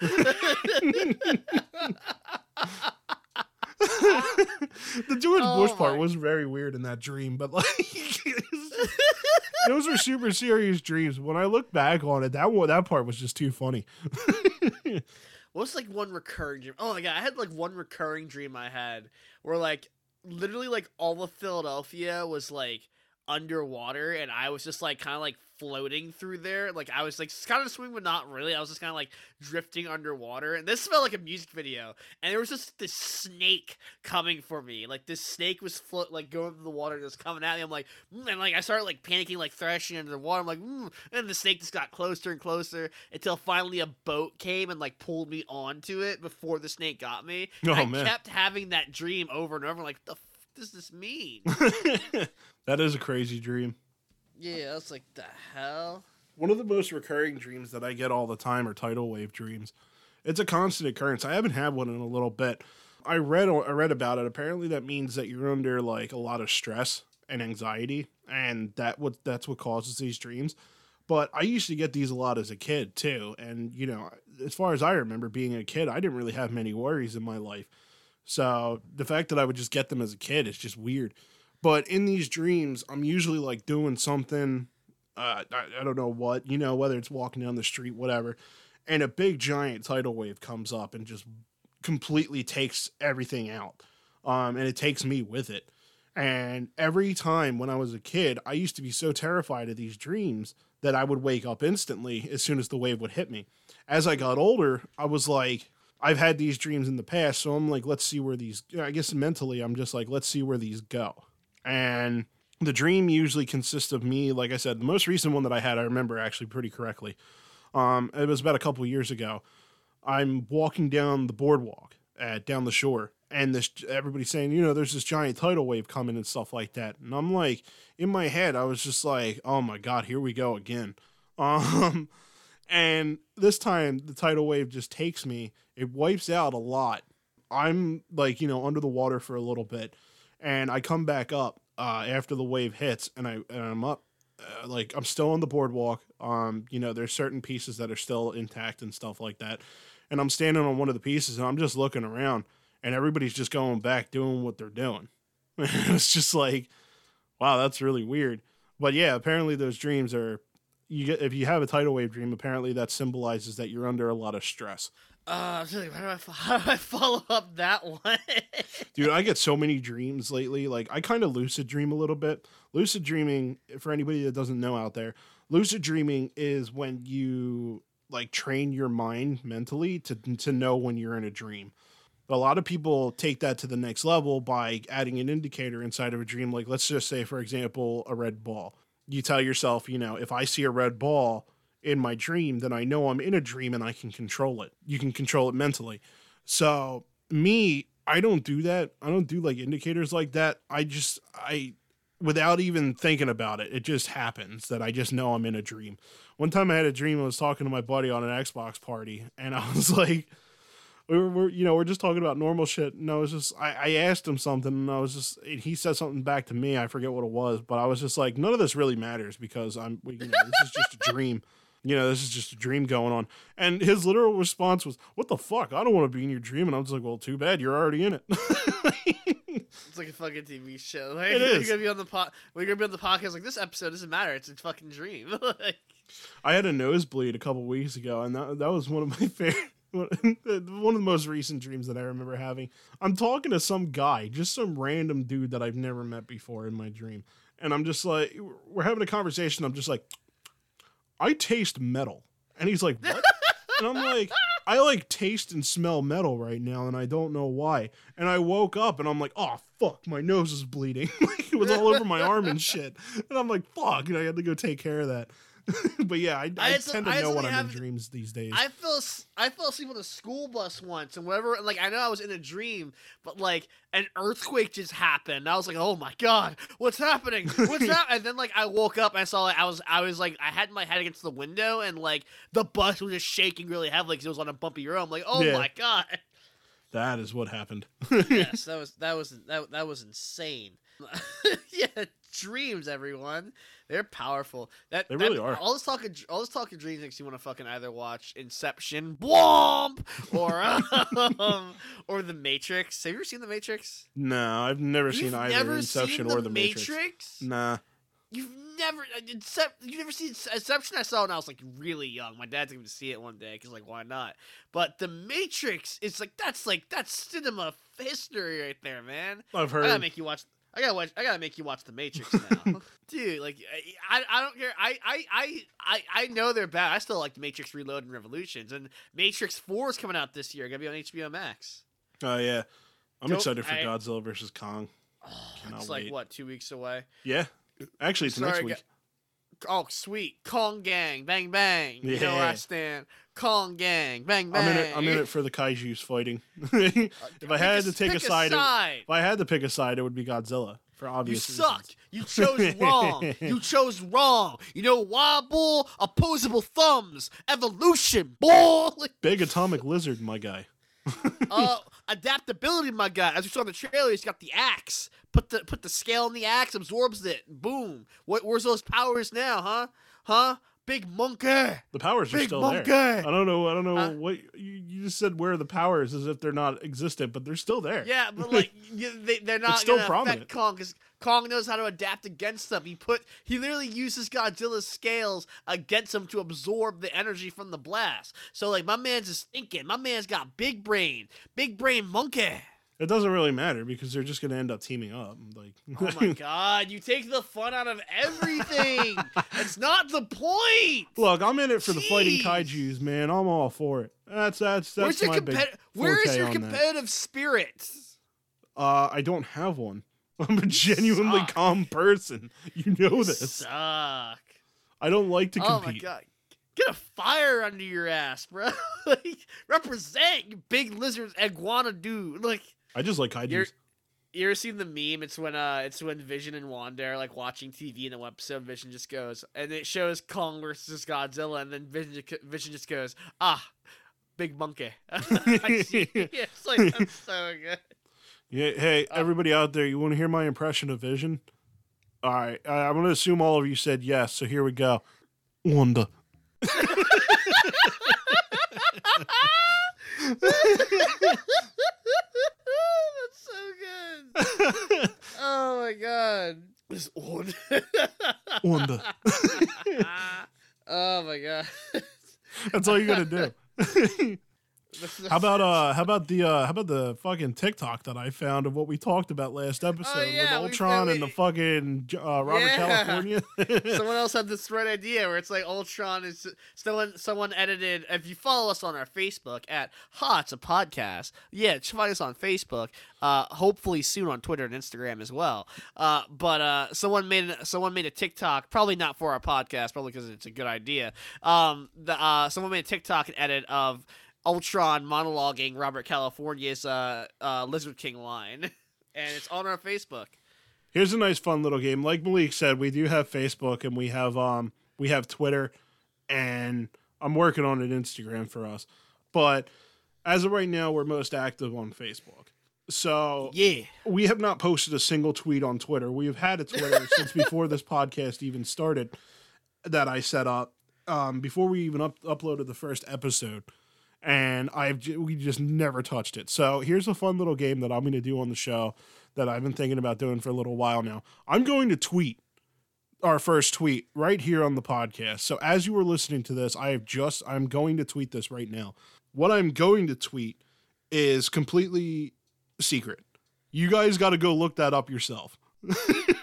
the George oh Bush part was very weird in that dream, but like [LAUGHS] those were super serious dreams. When I look back on it, that one, that part was just too funny. What's like one recurring dream? Oh my god, I had like one recurring dream I had where like literally like all of Philadelphia was like underwater and I was just like kind of like floating through there. Like I was like kind of swimming, but not really. I was just kind of like drifting underwater. And this felt like a music video. And there was just this snake coming for me. Like this snake was float like going through the water, just coming at me. I'm like, mm, and like I started like panicking, like thrashing under the water. I'm like, mm, and the snake just got closer and closer until finally a boat came and like pulled me onto it before the snake got me. Oh, I man. kept having that dream over and over. Like, the does this mean? [LAUGHS] that is a crazy dream. yeah, I was like, the hell. One of the most recurring dreams that I get all the time are tidal wave dreams. It's a constant occurrence. I haven't had one in a little bit. I read I read about it. Apparently, that means that you're under like a lot of stress and anxiety, and that what that's what causes these dreams. But I used to get these a lot as a kid too, and you know, as far as I remember being a kid, I didn't really have many worries in my life. So the fact that I would just get them as a kid is just weird. But in these dreams, I'm usually like doing something uh, I, I don't know what, you know, whether it's walking down the street, whatever, and a big giant tidal wave comes up and just completely takes everything out. Um, and it takes me with it. And every time when I was a kid, I used to be so terrified of these dreams that I would wake up instantly as soon as the wave would hit me. As I got older, I was like, I've had these dreams in the past, so I'm like, let's see where these. I guess mentally, I'm just like, let's see where these go. And the dream usually consists of me, like I said, the most recent one that I had, I remember actually pretty correctly. Um, it was about a couple years ago. I'm walking down the boardwalk at down the shore, and this everybody's saying, you know, there's this giant tidal wave coming and stuff like that. And I'm like, in my head, I was just like, oh my god, here we go again. [LAUGHS] Um, and this time the tidal wave just takes me. It wipes out a lot. I'm like, you know, under the water for a little bit, and I come back up uh, after the wave hits, and I and I'm up. Uh, like I'm still on the boardwalk. Um, you know, there's certain pieces that are still intact and stuff like that. And I'm standing on one of the pieces, and I'm just looking around, and everybody's just going back doing what they're doing. [LAUGHS] it's just like, wow, that's really weird. But yeah, apparently those dreams are. You get if you have a tidal wave dream, apparently that symbolizes that you're under a lot of stress. Uh, like, how do I, [LAUGHS] how do I follow up that one? [LAUGHS] Dude, I get so many dreams lately. Like I kind of lucid dream a little bit. Lucid dreaming, for anybody that doesn't know out there, lucid dreaming is when you like train your mind mentally to to know when you're in a dream. A lot of people take that to the next level by adding an indicator inside of a dream. Like let's just say, for example, a red ball. You tell yourself, you know, if I see a red ball in my dream, then I know I'm in a dream and I can control it. You can control it mentally. So me, I don't do that. I don't do like indicators like that. I just I without even thinking about it, it just happens that I just know I'm in a dream. One time I had a dream I was talking to my buddy on an Xbox party and I was [LAUGHS] like we were, we're, you know, we're just talking about normal shit. And I was just, I, I asked him something and I was just, he said something back to me. I forget what it was, but I was just like, none of this really matters because I'm, you know, this is just a dream. You know, this is just a dream going on. And his literal response was, What the fuck? I don't want to be in your dream. And I was like, Well, too bad. You're already in it. [LAUGHS] it's like a fucking TV show. [LAUGHS] Like, It is. You're gonna be on the po- We're gonna be on the podcast. Like this episode doesn't matter. It's a fucking dream. [LAUGHS] like, I had a nosebleed a couple weeks ago, and that, that was one of my favorite. One of the most recent dreams that I remember having. I'm talking to some guy, just some random dude that I've never met before in my dream. And I'm just like, we're having a conversation. I'm just like, I taste metal. And he's like, what? [LAUGHS] and I'm like, I like taste and smell metal right now, and I don't know why. And I woke up and I'm like, oh, fuck, my nose is bleeding. [LAUGHS] like, it was all over my arm and shit. And I'm like, fuck, and I had to go take care of that. [LAUGHS] but yeah, I, I, I tend to I know when I'm in dreams these days. I fell I fell asleep on a school bus once, and whatever. Like I know I was in a dream, but like an earthquake just happened. I was like, "Oh my god, what's happening? What's [LAUGHS] that?" And then like I woke up, and I saw like I was I was like I had my head against the window, and like the bus was just shaking really heavily because it was on a bumpy road. I'm like, "Oh Yeah. my god." that is what happened. yes, [LAUGHS] that was that was that that was insane. yeah, dreams, everyone. They're powerful. That They that- really are. All this talk of all this talk of dreams makes you want to fucking either watch Inception, Blomp, or [LAUGHS] um, or The Matrix. Have you ever seen The Matrix? no, I've never You've seen either never Inception seen or The Matrix. Matrix? Nah. you've never uh, except you never seen Inception. I saw when I was like really young. My dad took me to see it one day because like why not? But The Matrix is like that's like that's cinema history right there, man. I've heard. I gotta make you watch. I gotta watch. I gotta make you watch The Matrix now, [LAUGHS] dude. Like, I, I don't care. I, I, I, I, I know they're bad. I still like The Matrix Reload and Revolutions, and Matrix Four is coming out this year. Gonna be on HBO Max. Oh yeah, I'm Don't- excited for I- Godzilla versus Kong. [SIGHS] Oh, it's like wait. what two weeks away. Yeah, actually, it's Sorry, next week. got- Oh, sweet Kong Gang, bang bang. You know where I stand. Kong Gang, bang bang. I'm in it. I'm in it for the kaiju's fighting. [LAUGHS] if I had to take a side, it- side. if I had to pick a side, it would be Godzilla for You obvious sucked. reasons. You chose [LAUGHS] wrong. you chose wrong. You know why, bull? Opposable thumbs. Evolution, bull. Big atomic lizard, my guy. [LAUGHS] uh, adaptability, my guy. As we saw in the trailer, he's got the axe. Put the put the scale in the axe, absorbs it. Boom. What? Where's those powers now, huh? Huh? Big monkey. The powers are Big still monkey. there. I don't know. I don't know Huh? what you, you just said. Where are the powers? As if they're not existent, but they're still there. Yeah, but like [LAUGHS] they, they're not still gonna prominent. Kong because Kong knows how to adapt against them. He put he literally uses Godzilla's scales against him to absorb the energy from the blast. So like my man's is thinking. My man's got big brain, big brain monkey. It doesn't really matter because they're just going to end up teaming up. Like, [LAUGHS] Oh my god, you take the fun out of everything. [LAUGHS] it's not the point. look, I'm in it for the fighting Jeez. kaiju's, man. I'm all for it. That's that's that's Where's your my big. competi- Where is forte your on that. competitive spirit? Uh, I don't have one. [LAUGHS] I'm a genuinely suck. calm person. You know this. Suck. I don't like to compete. Oh my compete. god. Get a fire under your ass, bro. like represent you big lizards iguana dude. Like I just like You're- kaiju's. you ever seen the meme? It's when uh it's when Vision and Wanda are like watching TV and the episode Vision just goes and it shows Kong versus Godzilla and then Vision Vision just goes, Ah, big monkey. [LAUGHS] I see. [LAUGHS] it's like that's so good. Yeah, hey, Uh, everybody out there, you want to hear my impression of Vision? All right, I, I'm going to assume all of you said yes, so here we go. Wanda. [LAUGHS] That's so good. Oh my god. This one. Wanda. oh my god. That's all you got to do. [LAUGHS] [LAUGHS] how about uh how about the uh how about the fucking TikTok that I found of what we talked about last episode Oh, yeah, with Ultron found- and the fucking uh, Robert Yeah. California? [LAUGHS] [LAUGHS] someone else had this right idea where it's like Ultron is someone someone edited. If you follow us on our Facebook at Ha, it's a podcast. Yeah, find us on Facebook. Uh, hopefully soon on Twitter and Instagram as well. Uh, but uh, someone made someone made a TikTok, probably not for our podcast, probably because it's a good idea. Um, the uh, someone made a TikTok edit of Ultron monologuing Robert California's uh, uh, Lizard King line, [LAUGHS] and it's on our Facebook. Here's a nice fun little game. Like Malik said, we do have Facebook and we have um we have Twitter and I'm working on an Instagram for us. But as of right now, we're most active on Facebook. So Yeah. we have not posted a single tweet on Twitter. We have had a Twitter [LAUGHS] since before this podcast even started that I set up um, before we even up- uploaded the first episode. And I've we just never touched it. So here's a fun little game that I'm going to do on the show that I've been thinking about doing for a little while now. I'm going to tweet our first tweet right here on the podcast. So as you were listening to this, I have just I'm going to tweet this right now. What I'm going to tweet is completely secret. You guys got to go look that up yourself. [LAUGHS]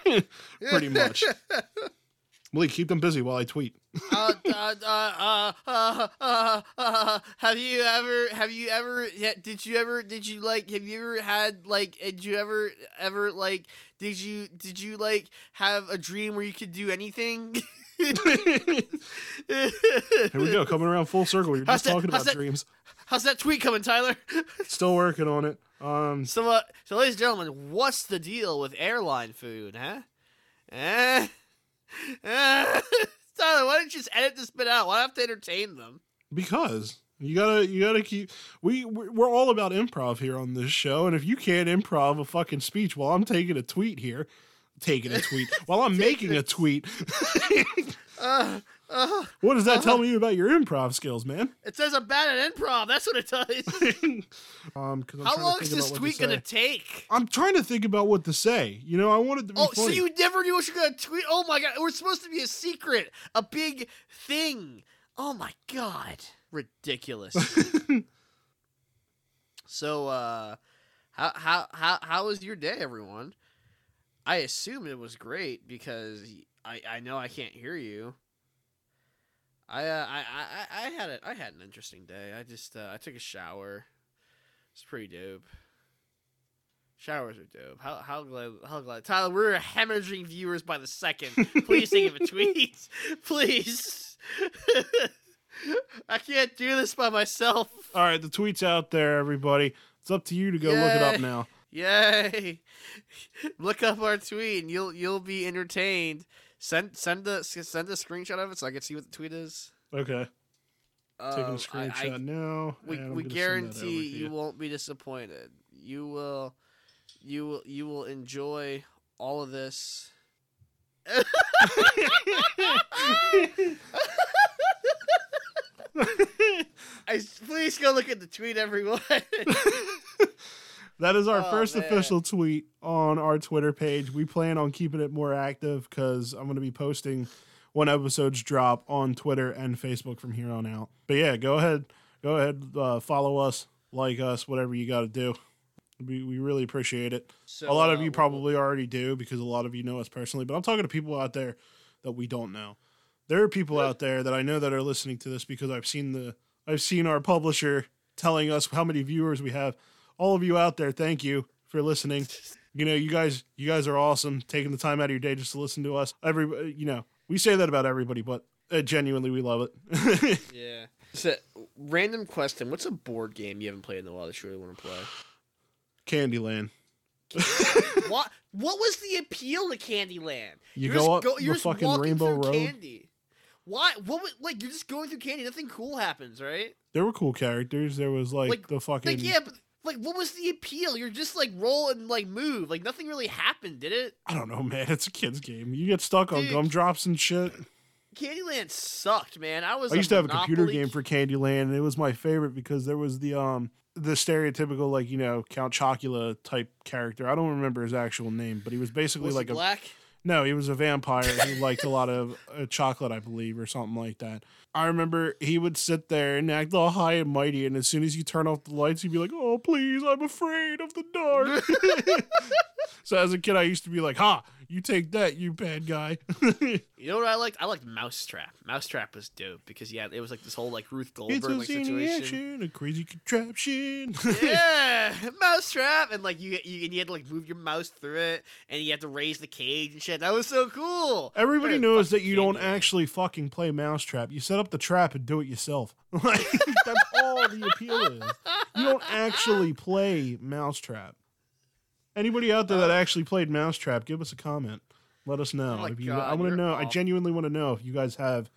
[LAUGHS] Pretty much. [LAUGHS] Malik, keep them busy while I tweet. Uh, uh, uh, uh, uh, uh, have you ever have you ever did you ever did you like have you ever had like did you ever ever like did you did you like have a dream where you could do anything [LAUGHS] Here we go, coming around full circle. You're How's just that- talking about that- dreams. how's that tweet coming tyler [LAUGHS] Still working on it. Um, so uh, so ladies and gentlemen what's the deal with airline food huh eh? [LAUGHS] Tyler why don't you just edit this bit out? Why do I have to entertain them? Because you gotta you gotta keep we we're we're all about improv here on this show and if you can't improv a fucking speech while i'm taking a tweet here taking a tweet while i'm [LAUGHS] making a tweet. [LAUGHS] Uh, Uh, What does that tell Uh-huh. me about your improv skills, man? [LAUGHS] it says I'm bad at improv. That's what it does. [LAUGHS] [LAUGHS] um, How trying to long think is this to tweet gonna take? I'm trying to think about what to say. You know, I wanted to be Oh, funny. so you never knew what you're gonna tweet? Oh my god, we're supposed to be a secret, a big thing. Oh my god, ridiculous. so, uh, how how how how was your day, everyone? I assume it was great because I I know I can't hear you. I uh, I, I I had a I had an interesting day. I just uh, I took a shower. It's pretty dope. Showers are dope. How how glad how glad Tyler, we're hemorrhaging viewers by the second. Please think of a tweet. [LAUGHS] Please. I can't do this by myself. All right, the tweet's out there, everybody. It's up to you to go look it up now. Yay! [LAUGHS] Look up our tweet and you'll you'll be entertained. Send send a send a screenshot of it so I can see what the tweet is. Okay, taking a Um, I- screenshot I- now. we we gonna send that over guarantee to you won't be disappointed. You will you will you will enjoy all of this. [LAUGHS] [LAUGHS] I, please go look at the tweet, everyone. That is our Oh, first man. official tweet on our Twitter page. We plan on keeping it more active because I'm going to be posting when episodes drop on Twitter and Facebook from here on out. But yeah, go ahead, go ahead, uh, follow us, like us, whatever you got to do. We, we really appreciate it. so, a lot of uh, you probably already do because a lot of you know us personally, but I'm talking to people out there that we don't know. There are people out there that I know that are listening to this because I've seen the I've seen our publisher telling us how many viewers we have. All of you out there, thank you for listening. You know, you guys you guys are awesome taking the time out of your day just to listen to us. Every you know, we say that about everybody, but uh, genuinely we love it. [LAUGHS] Yeah. So, random question: What's a board game you haven't played in a while that you really want to play? Candyland. [LAUGHS] [LAUGHS] what What was the appeal to Candyland? You You're go just up go- you're just fucking Rainbow through Road. Candy. Why? What? Was, like you're just going through candy. Nothing cool happens, right? There were cool characters. There was like, Like- the fucking Like yeah, but like what was the appeal? You're just like roll and like move. Like nothing really happened, did it? I don't know, man. It's a kid's game. You get stuck on Dude. gumdrops and shit. Candyland sucked, man. I was. I used to have a computer game for Candyland, and it was my favorite because there was the um the stereotypical like you know Count Chocula type character. I don't remember his actual name, but he was basically Was like a black? No, he was a vampire who liked a lot of uh, chocolate, I believe, or something like that. I remember he would sit there and act all high and mighty, and as soon as you turn off the lights, he'd be like, "Oh, please, I'm afraid of the dark." [LAUGHS] so as a kid, I used to be like, "Ha, you take that, you bad guy." [LAUGHS] You know what I liked? I liked Mousetrap. Mousetrap was dope because yeah, it was like this whole like Rube it's Goldberg a like situation. action, a crazy contraption. [LAUGHS] yeah, Mousetrap, and like you, you and you had to like move your mouse through it, and you had to raise the cage and shit. That was so cool. Everybody Very knows that you don't actually fucking play Mousetrap. You set up the trap and do it yourself. [LAUGHS] Like that's all the appeal is. You don't actually play Mousetrap. Anybody out there that Uh, actually played Mousetrap, give us a comment. Let us know. Oh if you, God, I want to know. I genuinely want to know if you guys have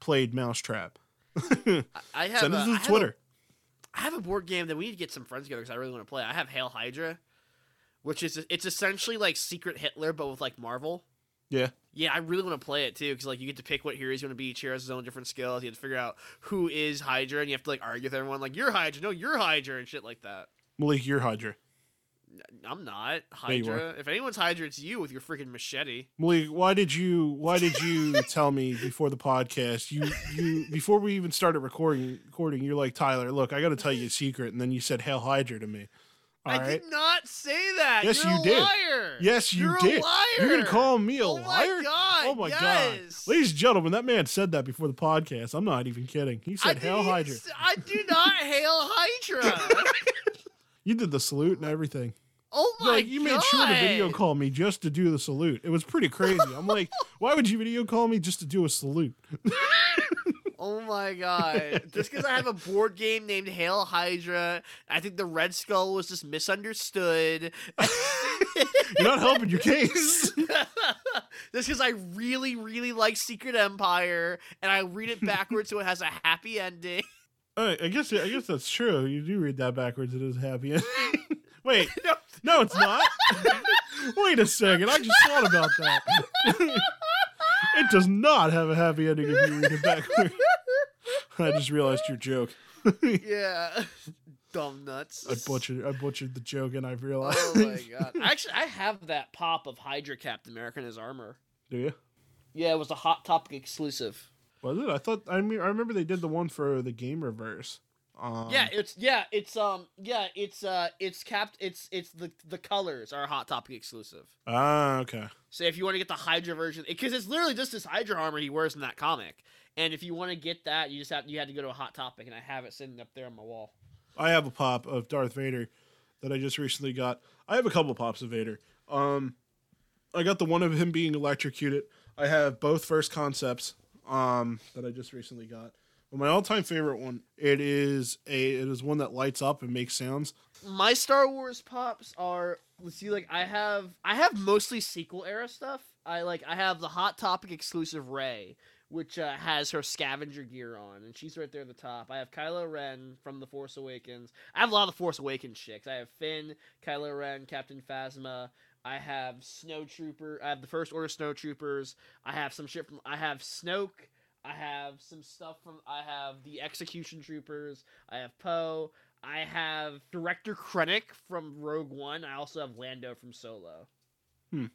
played Mousetrap. I- I [LAUGHS] have Send a, us I to have a- Twitter. I have a board game that we need to get some friends together because I really want to play. I have Hail Hydra, which is it's essentially like Secret Hitler but with like Marvel. Yeah. Yeah, I really want to play it too because like you get to pick what heroes you want to be. Each hero has his own different skills. You have to figure out who is Hydra, and you have to like argue with everyone like you're Hydra, no, you're Hydra, and shit like that. Malik, you're Hydra. I'm not Yeah, Hydra. if anyone's Hydra, it's you with your freaking machete. Malik, why did you why did you [LAUGHS] tell me before the podcast? You you before we even started recording recording, you're like, Tyler, look, I gotta tell you a secret, and then you said Hail Hydra to me. All I right. did not say that. Yes, You're you a did. Liar. Yes, you did You're did. A liar. You're gonna call me a oh liar? My god, oh my yes. god. Ladies and gentlemen, that man said that before the podcast. I'm not even kidding. He I said Hail Hydra. I do not hail Hydra. [LAUGHS] [LAUGHS] You did the salute and everything. Oh my like you made sure to video call me just to do the salute. It was pretty crazy. I'm like, [LAUGHS] why would you video call me just to do a salute? [LAUGHS] Oh my god! Just because I have a board game named Hail Hydra, I think the Red Skull was just misunderstood. [LAUGHS] You're not helping your case. Just because I really, really like Secret Empire, and I read it backwards so it has a happy ending. All right, I guess I guess that's true. You do read that backwards. It is happy. ending. Wait, [LAUGHS] No, no, it's not. [LAUGHS] Wait a second. I just thought about that. [LAUGHS] it does not have a happy ending if you read it backward. I just realized your joke. yeah. Dumb nuts. I butchered I butchered the joke and I realized. Oh my god! Actually, I have that pop of Hydra Captain America in his armor. Do you? Yeah, it was a Hot Topic exclusive. Was it? I thought I mean I remember they did the one for the game reverse. Um, yeah, it's yeah, it's um yeah, it's uh it's capped it's it's the the colors are Hot Topic exclusive. Ah, okay. So if you want to get the Hydra version, because it's literally just this Hydra armor he wears in that comic, and if you want to get that, you just have you had to go to a Hot Topic, and I have it sitting up there on my wall. I have a pop of Darth Vader that I just recently got. I have a couple pops of Vader. Um, I got the one of him being electrocuted. I have both first concepts um, that I just recently got. But my all-time favorite one, it is a it is one that lights up and makes sounds. My Star Wars pops are let's see, like I have I have mostly sequel era stuff. I like I have the Hot Topic exclusive Rey, which uh, has her scavenger gear on, and she's right there at the top. I have Kylo Ren from The Force Awakens. I have a lot of The Force Awakens chicks. I have Finn, Kylo Ren, Captain Phasma. I have Snowtrooper. I have the First Order Snowtroopers. I have some shit from. I have Snoke. I have some stuff from. I have the Execution Troopers. I have Poe. I have Director Krennic from Rogue One. I also have Lando from Solo. Hmm.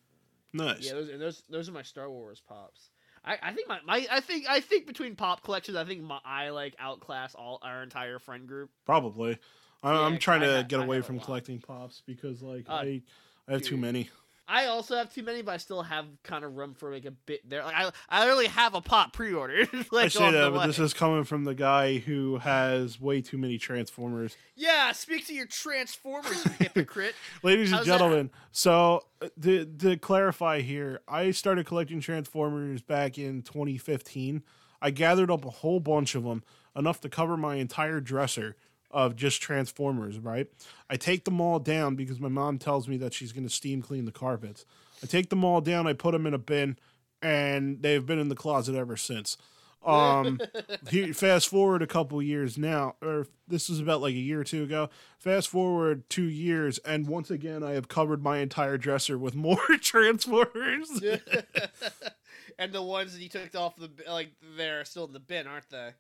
Nice. Yeah, those those those are my Star Wars pops. I, I think my, my I think I think between pop collections, I think my I like outclass all our entire friend group. Probably. I, Yeah, I'm trying to have- get I away from collecting pops because like Uh, I I have too many. I also have too many, but I still have kind of room for like a bit there. Like I I literally have a pot pre-ordered. [LAUGHS] like I say that, but way. this is coming from the guy who has way too many Transformers. yeah. Speak to your Transformers, you hypocrite. [LAUGHS] Ladies and How's that? gentlemen, so uh, to, to clarify here, I started collecting Transformers back in 2015. I gathered up a whole bunch of them, enough to cover my entire dresser of just Transformers, right? I take them all down because my mom tells me that she's going to steam clean the carpets. I take them all down, I put them in a bin, and they've been in the closet ever since. Um, [LAUGHS] fast forward a couple years now, or this is about like a year or two ago. Fast forward two years, and once again, I have covered my entire dresser with [LAUGHS] more Transformers. [LAUGHS] and the ones that you took off the like they're still in the bin, aren't they?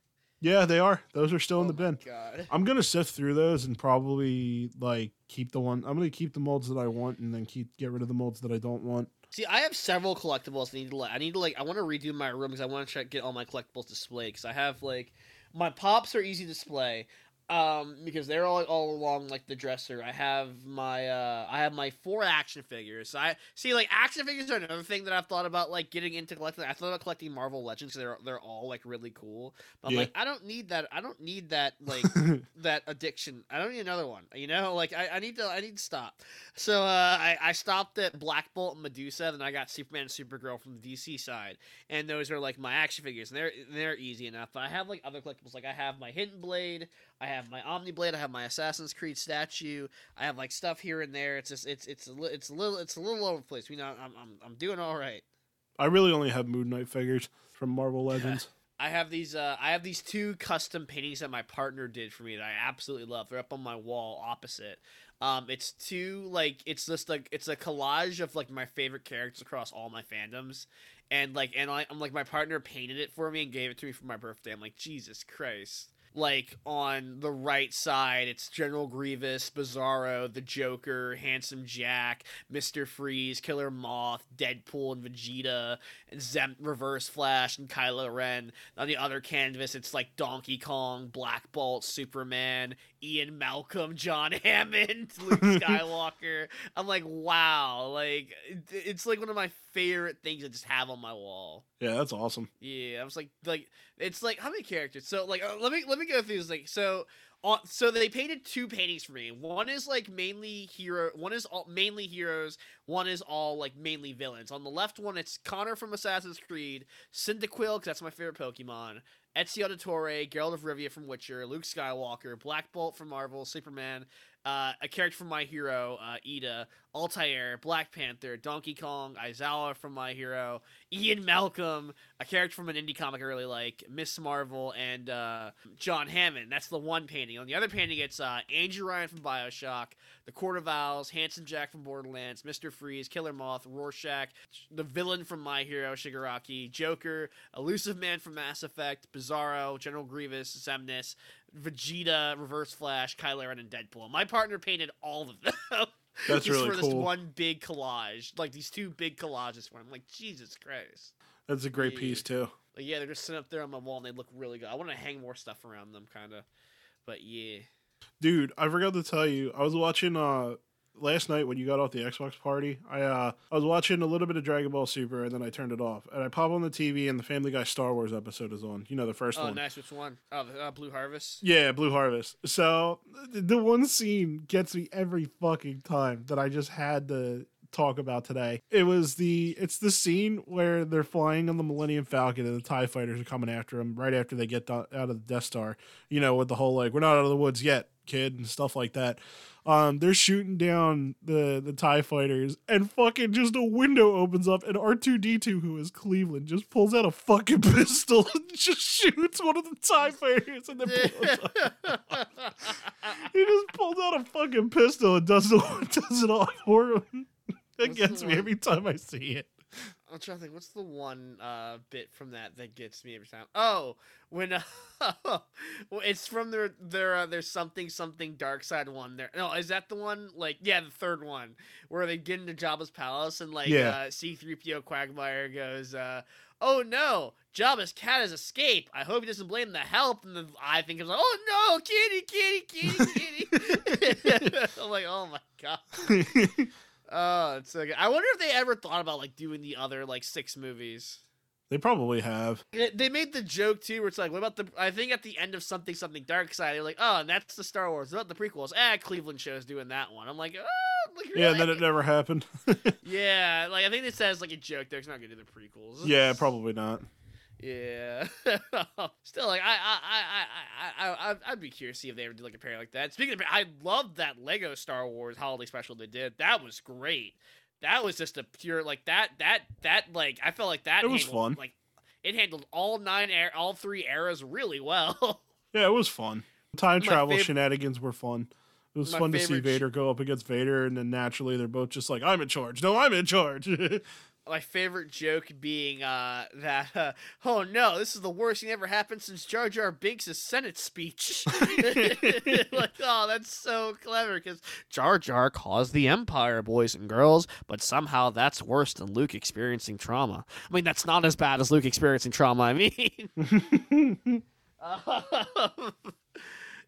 Yeah, they are. Those are still in oh the Oh bin. God. I'm gonna sift through those and probably like keep the one. I'm gonna keep the molds that I want, and then keep get rid of the molds that I don't want. See, I have several collectibles. I need to like. I need to like. I want to redo my room because I want to try to get all my collectibles displayed. Because I have like, my pops are easy to display, um, because they're all all along like the dresser. I have my uh, I have my four action figures. I see like action figures are another thing that I've thought about like getting into collecting. I thought about collecting Marvel Legends. they're they're all like really cool. But I'm Yeah. like, I don't need that. I don't need that [LAUGHS] like that addiction. I don't need another one. You know, like I, I need to I need to stop. So uh, I I stopped at Black Bolt and Medusa, then I got Superman and Supergirl from the DC side, and those are like my action figures, and they're they're easy enough. But I have like other collectibles, like I have my Hidden Blade, I have my Omni Blade, I have my Assassin's Creed statue, I have like stuff here and there. It's just it's it's a li- it's a little it's a little over the place. You know, I'm I'm I'm doing all right. I really only have Moon Knight figures from Marvel [LAUGHS] Legends. I have these uh I have these two custom paintings that my partner did for me that I absolutely love. They're up on my wall opposite. Um it's two like it's just like it's a collage of like my favorite characters across all my fandoms. And like and I, I'm like my partner painted it for me and gave it to me for my birthday. I'm like, Jesus Christ. Like on the right side, it's General Grievous, Bizarro, the Joker, Handsome Jack, Mister Freeze, Killer Moth, Deadpool, and Vegeta, and Zem- Reverse Flash, and Kylo Ren. On the other canvas, it's like Donkey Kong, Black Bolt, Superman, Ian Malcolm, John [LAUGHS] Hammond, Luke [LAUGHS] Skywalker. I'm like, wow, like it's like one of my favorite things I just have on my wall. Yeah, that's awesome. Yeah, I was like, like it's like how many characters? So like, uh, let me let me go through this. Like, so on, so they painted two paintings for me. One is like mainly hero. One is all mainly heroes. One is all like mainly villains. On the left one, it's Connor from Assassin's Creed, Cyndaquil because that's my favorite Pokemon, Ezio Auditore, Geralt of Rivia from Witcher, Luke Skywalker, Black Bolt from Marvel, Superman, uh, a character from My Hero, uh, Iida, Altair, Black Panther, Donkey Kong, Aizawa from My Hero, Ian Malcolm, a character from an indie comic I really like, Miss Marvel, and uh, John Hammond. That's the one painting. On the other painting, it's uh, Andrew Ryan from Bioshock, The Court of Owls, Handsome Jack from Borderlands, Mr. Freeze, Killer Moth, Rorschach, the villain from My Hero, Shigaraki, Joker, Illusive Man from Mass Effect, Bizarro, General Grievous, Xemnas, Vegeta, Reverse Flash, Kylo Ren, and Deadpool. My partner painted all of them. [LAUGHS] That's just really for cool. this one big collage, like these two big collages for him. Like Jesus Christ. That's a great Yeah. piece too. Like yeah, they're just sitting up there on my wall and they look really good. I want to hang more stuff around them, kind of. But yeah, Dude, I forgot to tell you. I was watching uh last night when you got off the Xbox party. I uh I was watching a little bit of Dragon Ball Super and then I turned it off. And I pop on the TV and the Family Guy Star Wars episode is on. You know the first oh one. nice. Which one? Oh, the, uh, Blue Harvest. Yeah, Blue Harvest. So the one scene gets me every fucking time that I just had to talk about today. It was the it's the scene where they're flying on the Millennium Falcon and the Tie Fighters are coming after them right after they get out of the Death Star. You know, with the whole like we're not out of the woods yet, kid, and stuff like that. Um, they're shooting down the the Tie Fighters, and fucking just a window opens up, and R two D two, who is Cleveland, just pulls out a fucking [LAUGHS] pistol and just shoots one of the Tie Fighters, and then. [LAUGHS] He just pulls out a fucking pistol and does it, [LAUGHS] does it all for him. It gets me every time I see it. I'm trying to think. What's the one uh, bit from that that gets me every time? Oh, when uh, [LAUGHS] well, it's from their their uh, their something something dark side one. There, no, is that the one? Like, yeah, the third one where they get into Jabba's palace and like Yeah. uh, C-3PO Quagmire goes, uh, "Oh no, Jabba's cat has escaped. I hope he doesn't blame the help." And then I think it's like, "Oh no, kitty, kitty, kitty, kitty." [LAUGHS] [LAUGHS] I'm like, "Oh my god." Oh, it's so good. I wonder if they ever thought about like doing the other like six movies. they probably have. They- made the joke too, where it's like, what about the? I think at the end of something, something Dark Side, they're like, oh, and that's the Star Wars. What about the prequels? Ah, Cleveland show's doing that one. I'm like, oh, like, Yeah, and then it never happened. [LAUGHS] yeah, like I think it says like a joke there. It's not gonna do the prequels. yeah, [LAUGHS] probably not. Yeah. [LAUGHS] Still, like I, I, I, I, I, I, I'd be curious to see if they ever do like a pair like that. Speaking of, I loved that Lego Star Wars holiday special they did. That was great. That was just a pure like that, that, that like I felt like that. It was handled, fun. Like it handled all nine, air, all three eras really well. [LAUGHS] Yeah, it was fun. Time My travel fav- shenanigans were fun. It was fun to see favorite sh- Vader go up against Vader, and then naturally they're both just like, "I'm in charge." No, I'm in charge. [LAUGHS] My favorite joke being uh, that, uh, [LAUGHS] oh no, this is the worst thing ever happened since Jar Jar Binks' Senate speech. [LAUGHS] like, oh, that's so clever because Jar Jar caused the Empire, boys and girls, but somehow that's worse than Luke experiencing trauma. I mean, that's not as bad as Luke experiencing trauma. I mean, Um, [LAUGHS]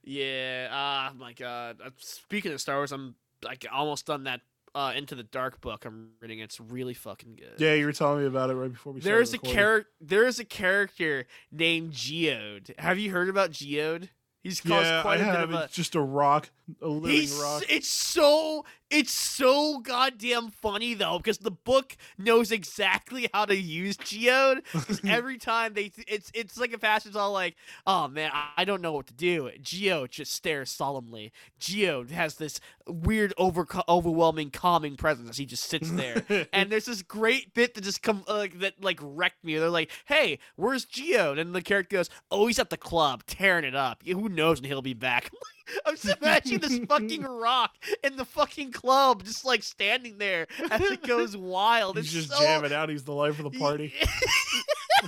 yeah. Ah, my God. Uh, Speaking of Star Wars, I'm like almost done that uh, Into the Dark book. I'm reading. It's really fucking good. yeah, you were telling me about it right before we. started There's a character. There is a character named Geode. Have you heard about Geode? He's caused Yeah, I quite a bit have. of a. It's just a rock, a living He's, rock. it's so it's so goddamn funny though because the book knows exactly how to use geode because [LAUGHS] every time they it's it's like a passage all like oh man I, I don't know what to do geode just stares solemnly geode has this weird over overwhelming calming presence as he just sits there [LAUGHS] and there's this great bit that just come uh, like that like wrecked me. They're like, "Hey, where's Geode?" And the character goes, "Oh, he's at the club tearing it up. Who knows when he'll be back?" [LAUGHS] [LAUGHS] I'm just imagining this fucking [LAUGHS] rock in the fucking club, just like standing there as it goes [LAUGHS] wild. He's It's just so, jamming out. He's the life of the party.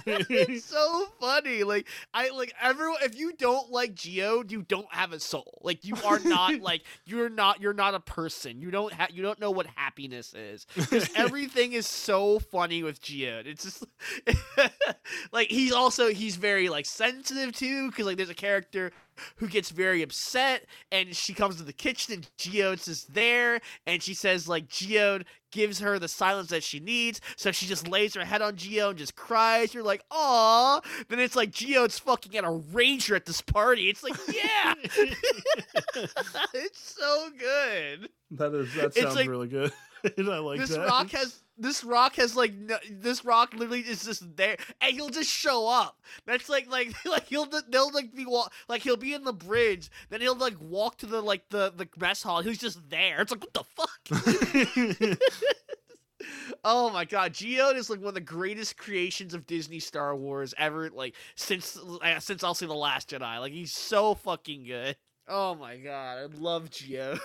it's so funny. Like I like everyone. If you don't like Geode, you don't have a soul. Like you are not like you're not you're not a person. You don't have you don't know what happiness is. Because everything is so funny with Geode. It's just like he's also he's very like sensitive too. Because like there's a character who gets very upset and she comes to the kitchen and Geode's just there and she says like Geode gives her the silence that she needs so she just lays her head on Geode and just cries. You're like aw. Then it's like Geode's fucking at a ranger at this party. It's like [LAUGHS] yeah. [LAUGHS] It's so good. That is that It's sounds like- really good. [LAUGHS] I like this that. rock has this rock has like no, this rock literally is just there, and he'll just show up. That's like like [LAUGHS] like he'll they'll like be wa- like he'll be in the bridge, then he'll like walk to the like the the mess hall. He's just there. It's like what the fuck. [LAUGHS] [LAUGHS] oh my god, Geode is like one of the greatest creations of Disney Star Wars ever. Like since uh, since I'll see the Last Jedi. Like he's so fucking good. Oh my god, I love Geode.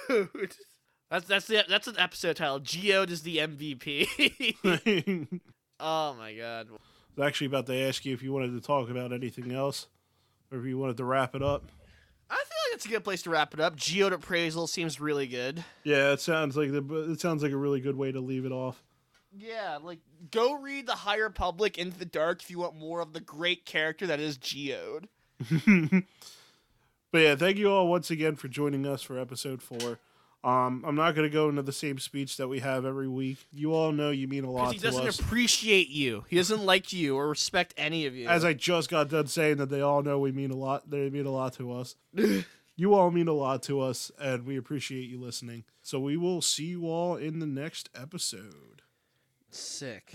That's that's the that's an episode title. Geode is the MVP. [LAUGHS] oh my god. I was actually about to ask you if you wanted to talk about anything else, or if you wanted to wrap it up. I feel like it's a good place to wrap it up. Geode appraisal seems really good. Yeah, it sounds like the it sounds like a really good way to leave it off. Yeah, like go read the High Republic Into the Dark if you want more of the great character that is Geode. [LAUGHS] but yeah, thank you all once again for joining us for episode four. Um, I'm not going to go into the same speech that we have every week. You all know you mean a lot He doesn't us. appreciate you. He doesn't like you or respect any of you. As I just got done saying that they all know we mean a lot. They mean a lot to us. [LAUGHS] you all mean a lot to us, and we appreciate you listening. So we will see you all in the next episode. Sick.